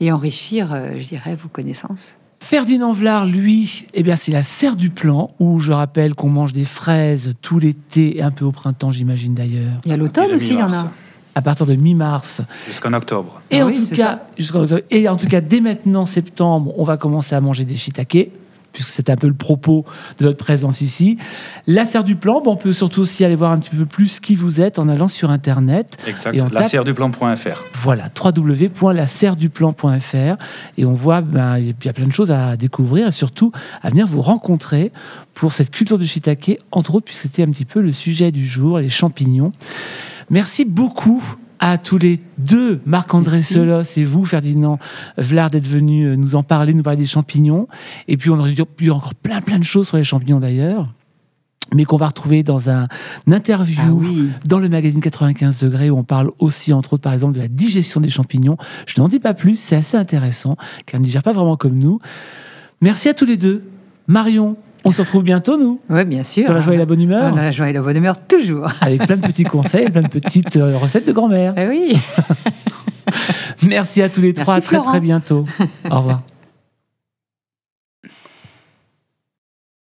et enrichir, euh, je dirais, vos connaissances. Ferdinand Vlar, lui, eh bien, c'est la serre du plan, où je rappelle qu'on mange des fraises tout l'été et un peu au printemps, j'imagine d'ailleurs. Il y a l'automne aussi, il y en a. à partir de mi-mars. Jusqu'en octobre. Et, Ah en oui, tout cas, jusqu'en octobre. et en tout cas, dès maintenant, septembre, on va commencer à manger des shiitake, puisque c'est un peu le propos de notre présence ici. La serre du plan, bon, on peut surtout aussi aller voir un petit peu plus qui vous êtes en allant sur Internet. Exact. Et on La tape- serre du plan.fr. Voilà, www.laserreduplan.fr. Et on voit, ben, il y a plein de choses à découvrir et surtout à venir vous rencontrer pour cette culture du shiitake, entre autres, puisque c'était un petit peu le sujet du jour, les champignons. Merci beaucoup à tous les deux, Marc-André. Solos et vous, Ferdinand Vlad, d'être venus euh, nous en parler, nous parler des champignons. Et puis, on aurait dire encore plein, plein de choses sur les champignons d'ailleurs, mais qu'on va retrouver dans un, une interview Ah oui. dans le magazine 95 degrés où on parle aussi, entre autres, par exemple, de la digestion des champignons. Je n'en dis pas plus, c'est assez intéressant, car ils ne digèrent pas vraiment comme nous. Merci à tous les deux. Marion, on se retrouve bientôt, nous, Oui, bien sûr. dans la joie et la bonne humeur, Dans la joie et la bonne humeur, toujours. avec plein de petits conseils, plein de petites euh, recettes de grand-mère. Ah oui. Merci à tous les trois, à très très bientôt. Au revoir.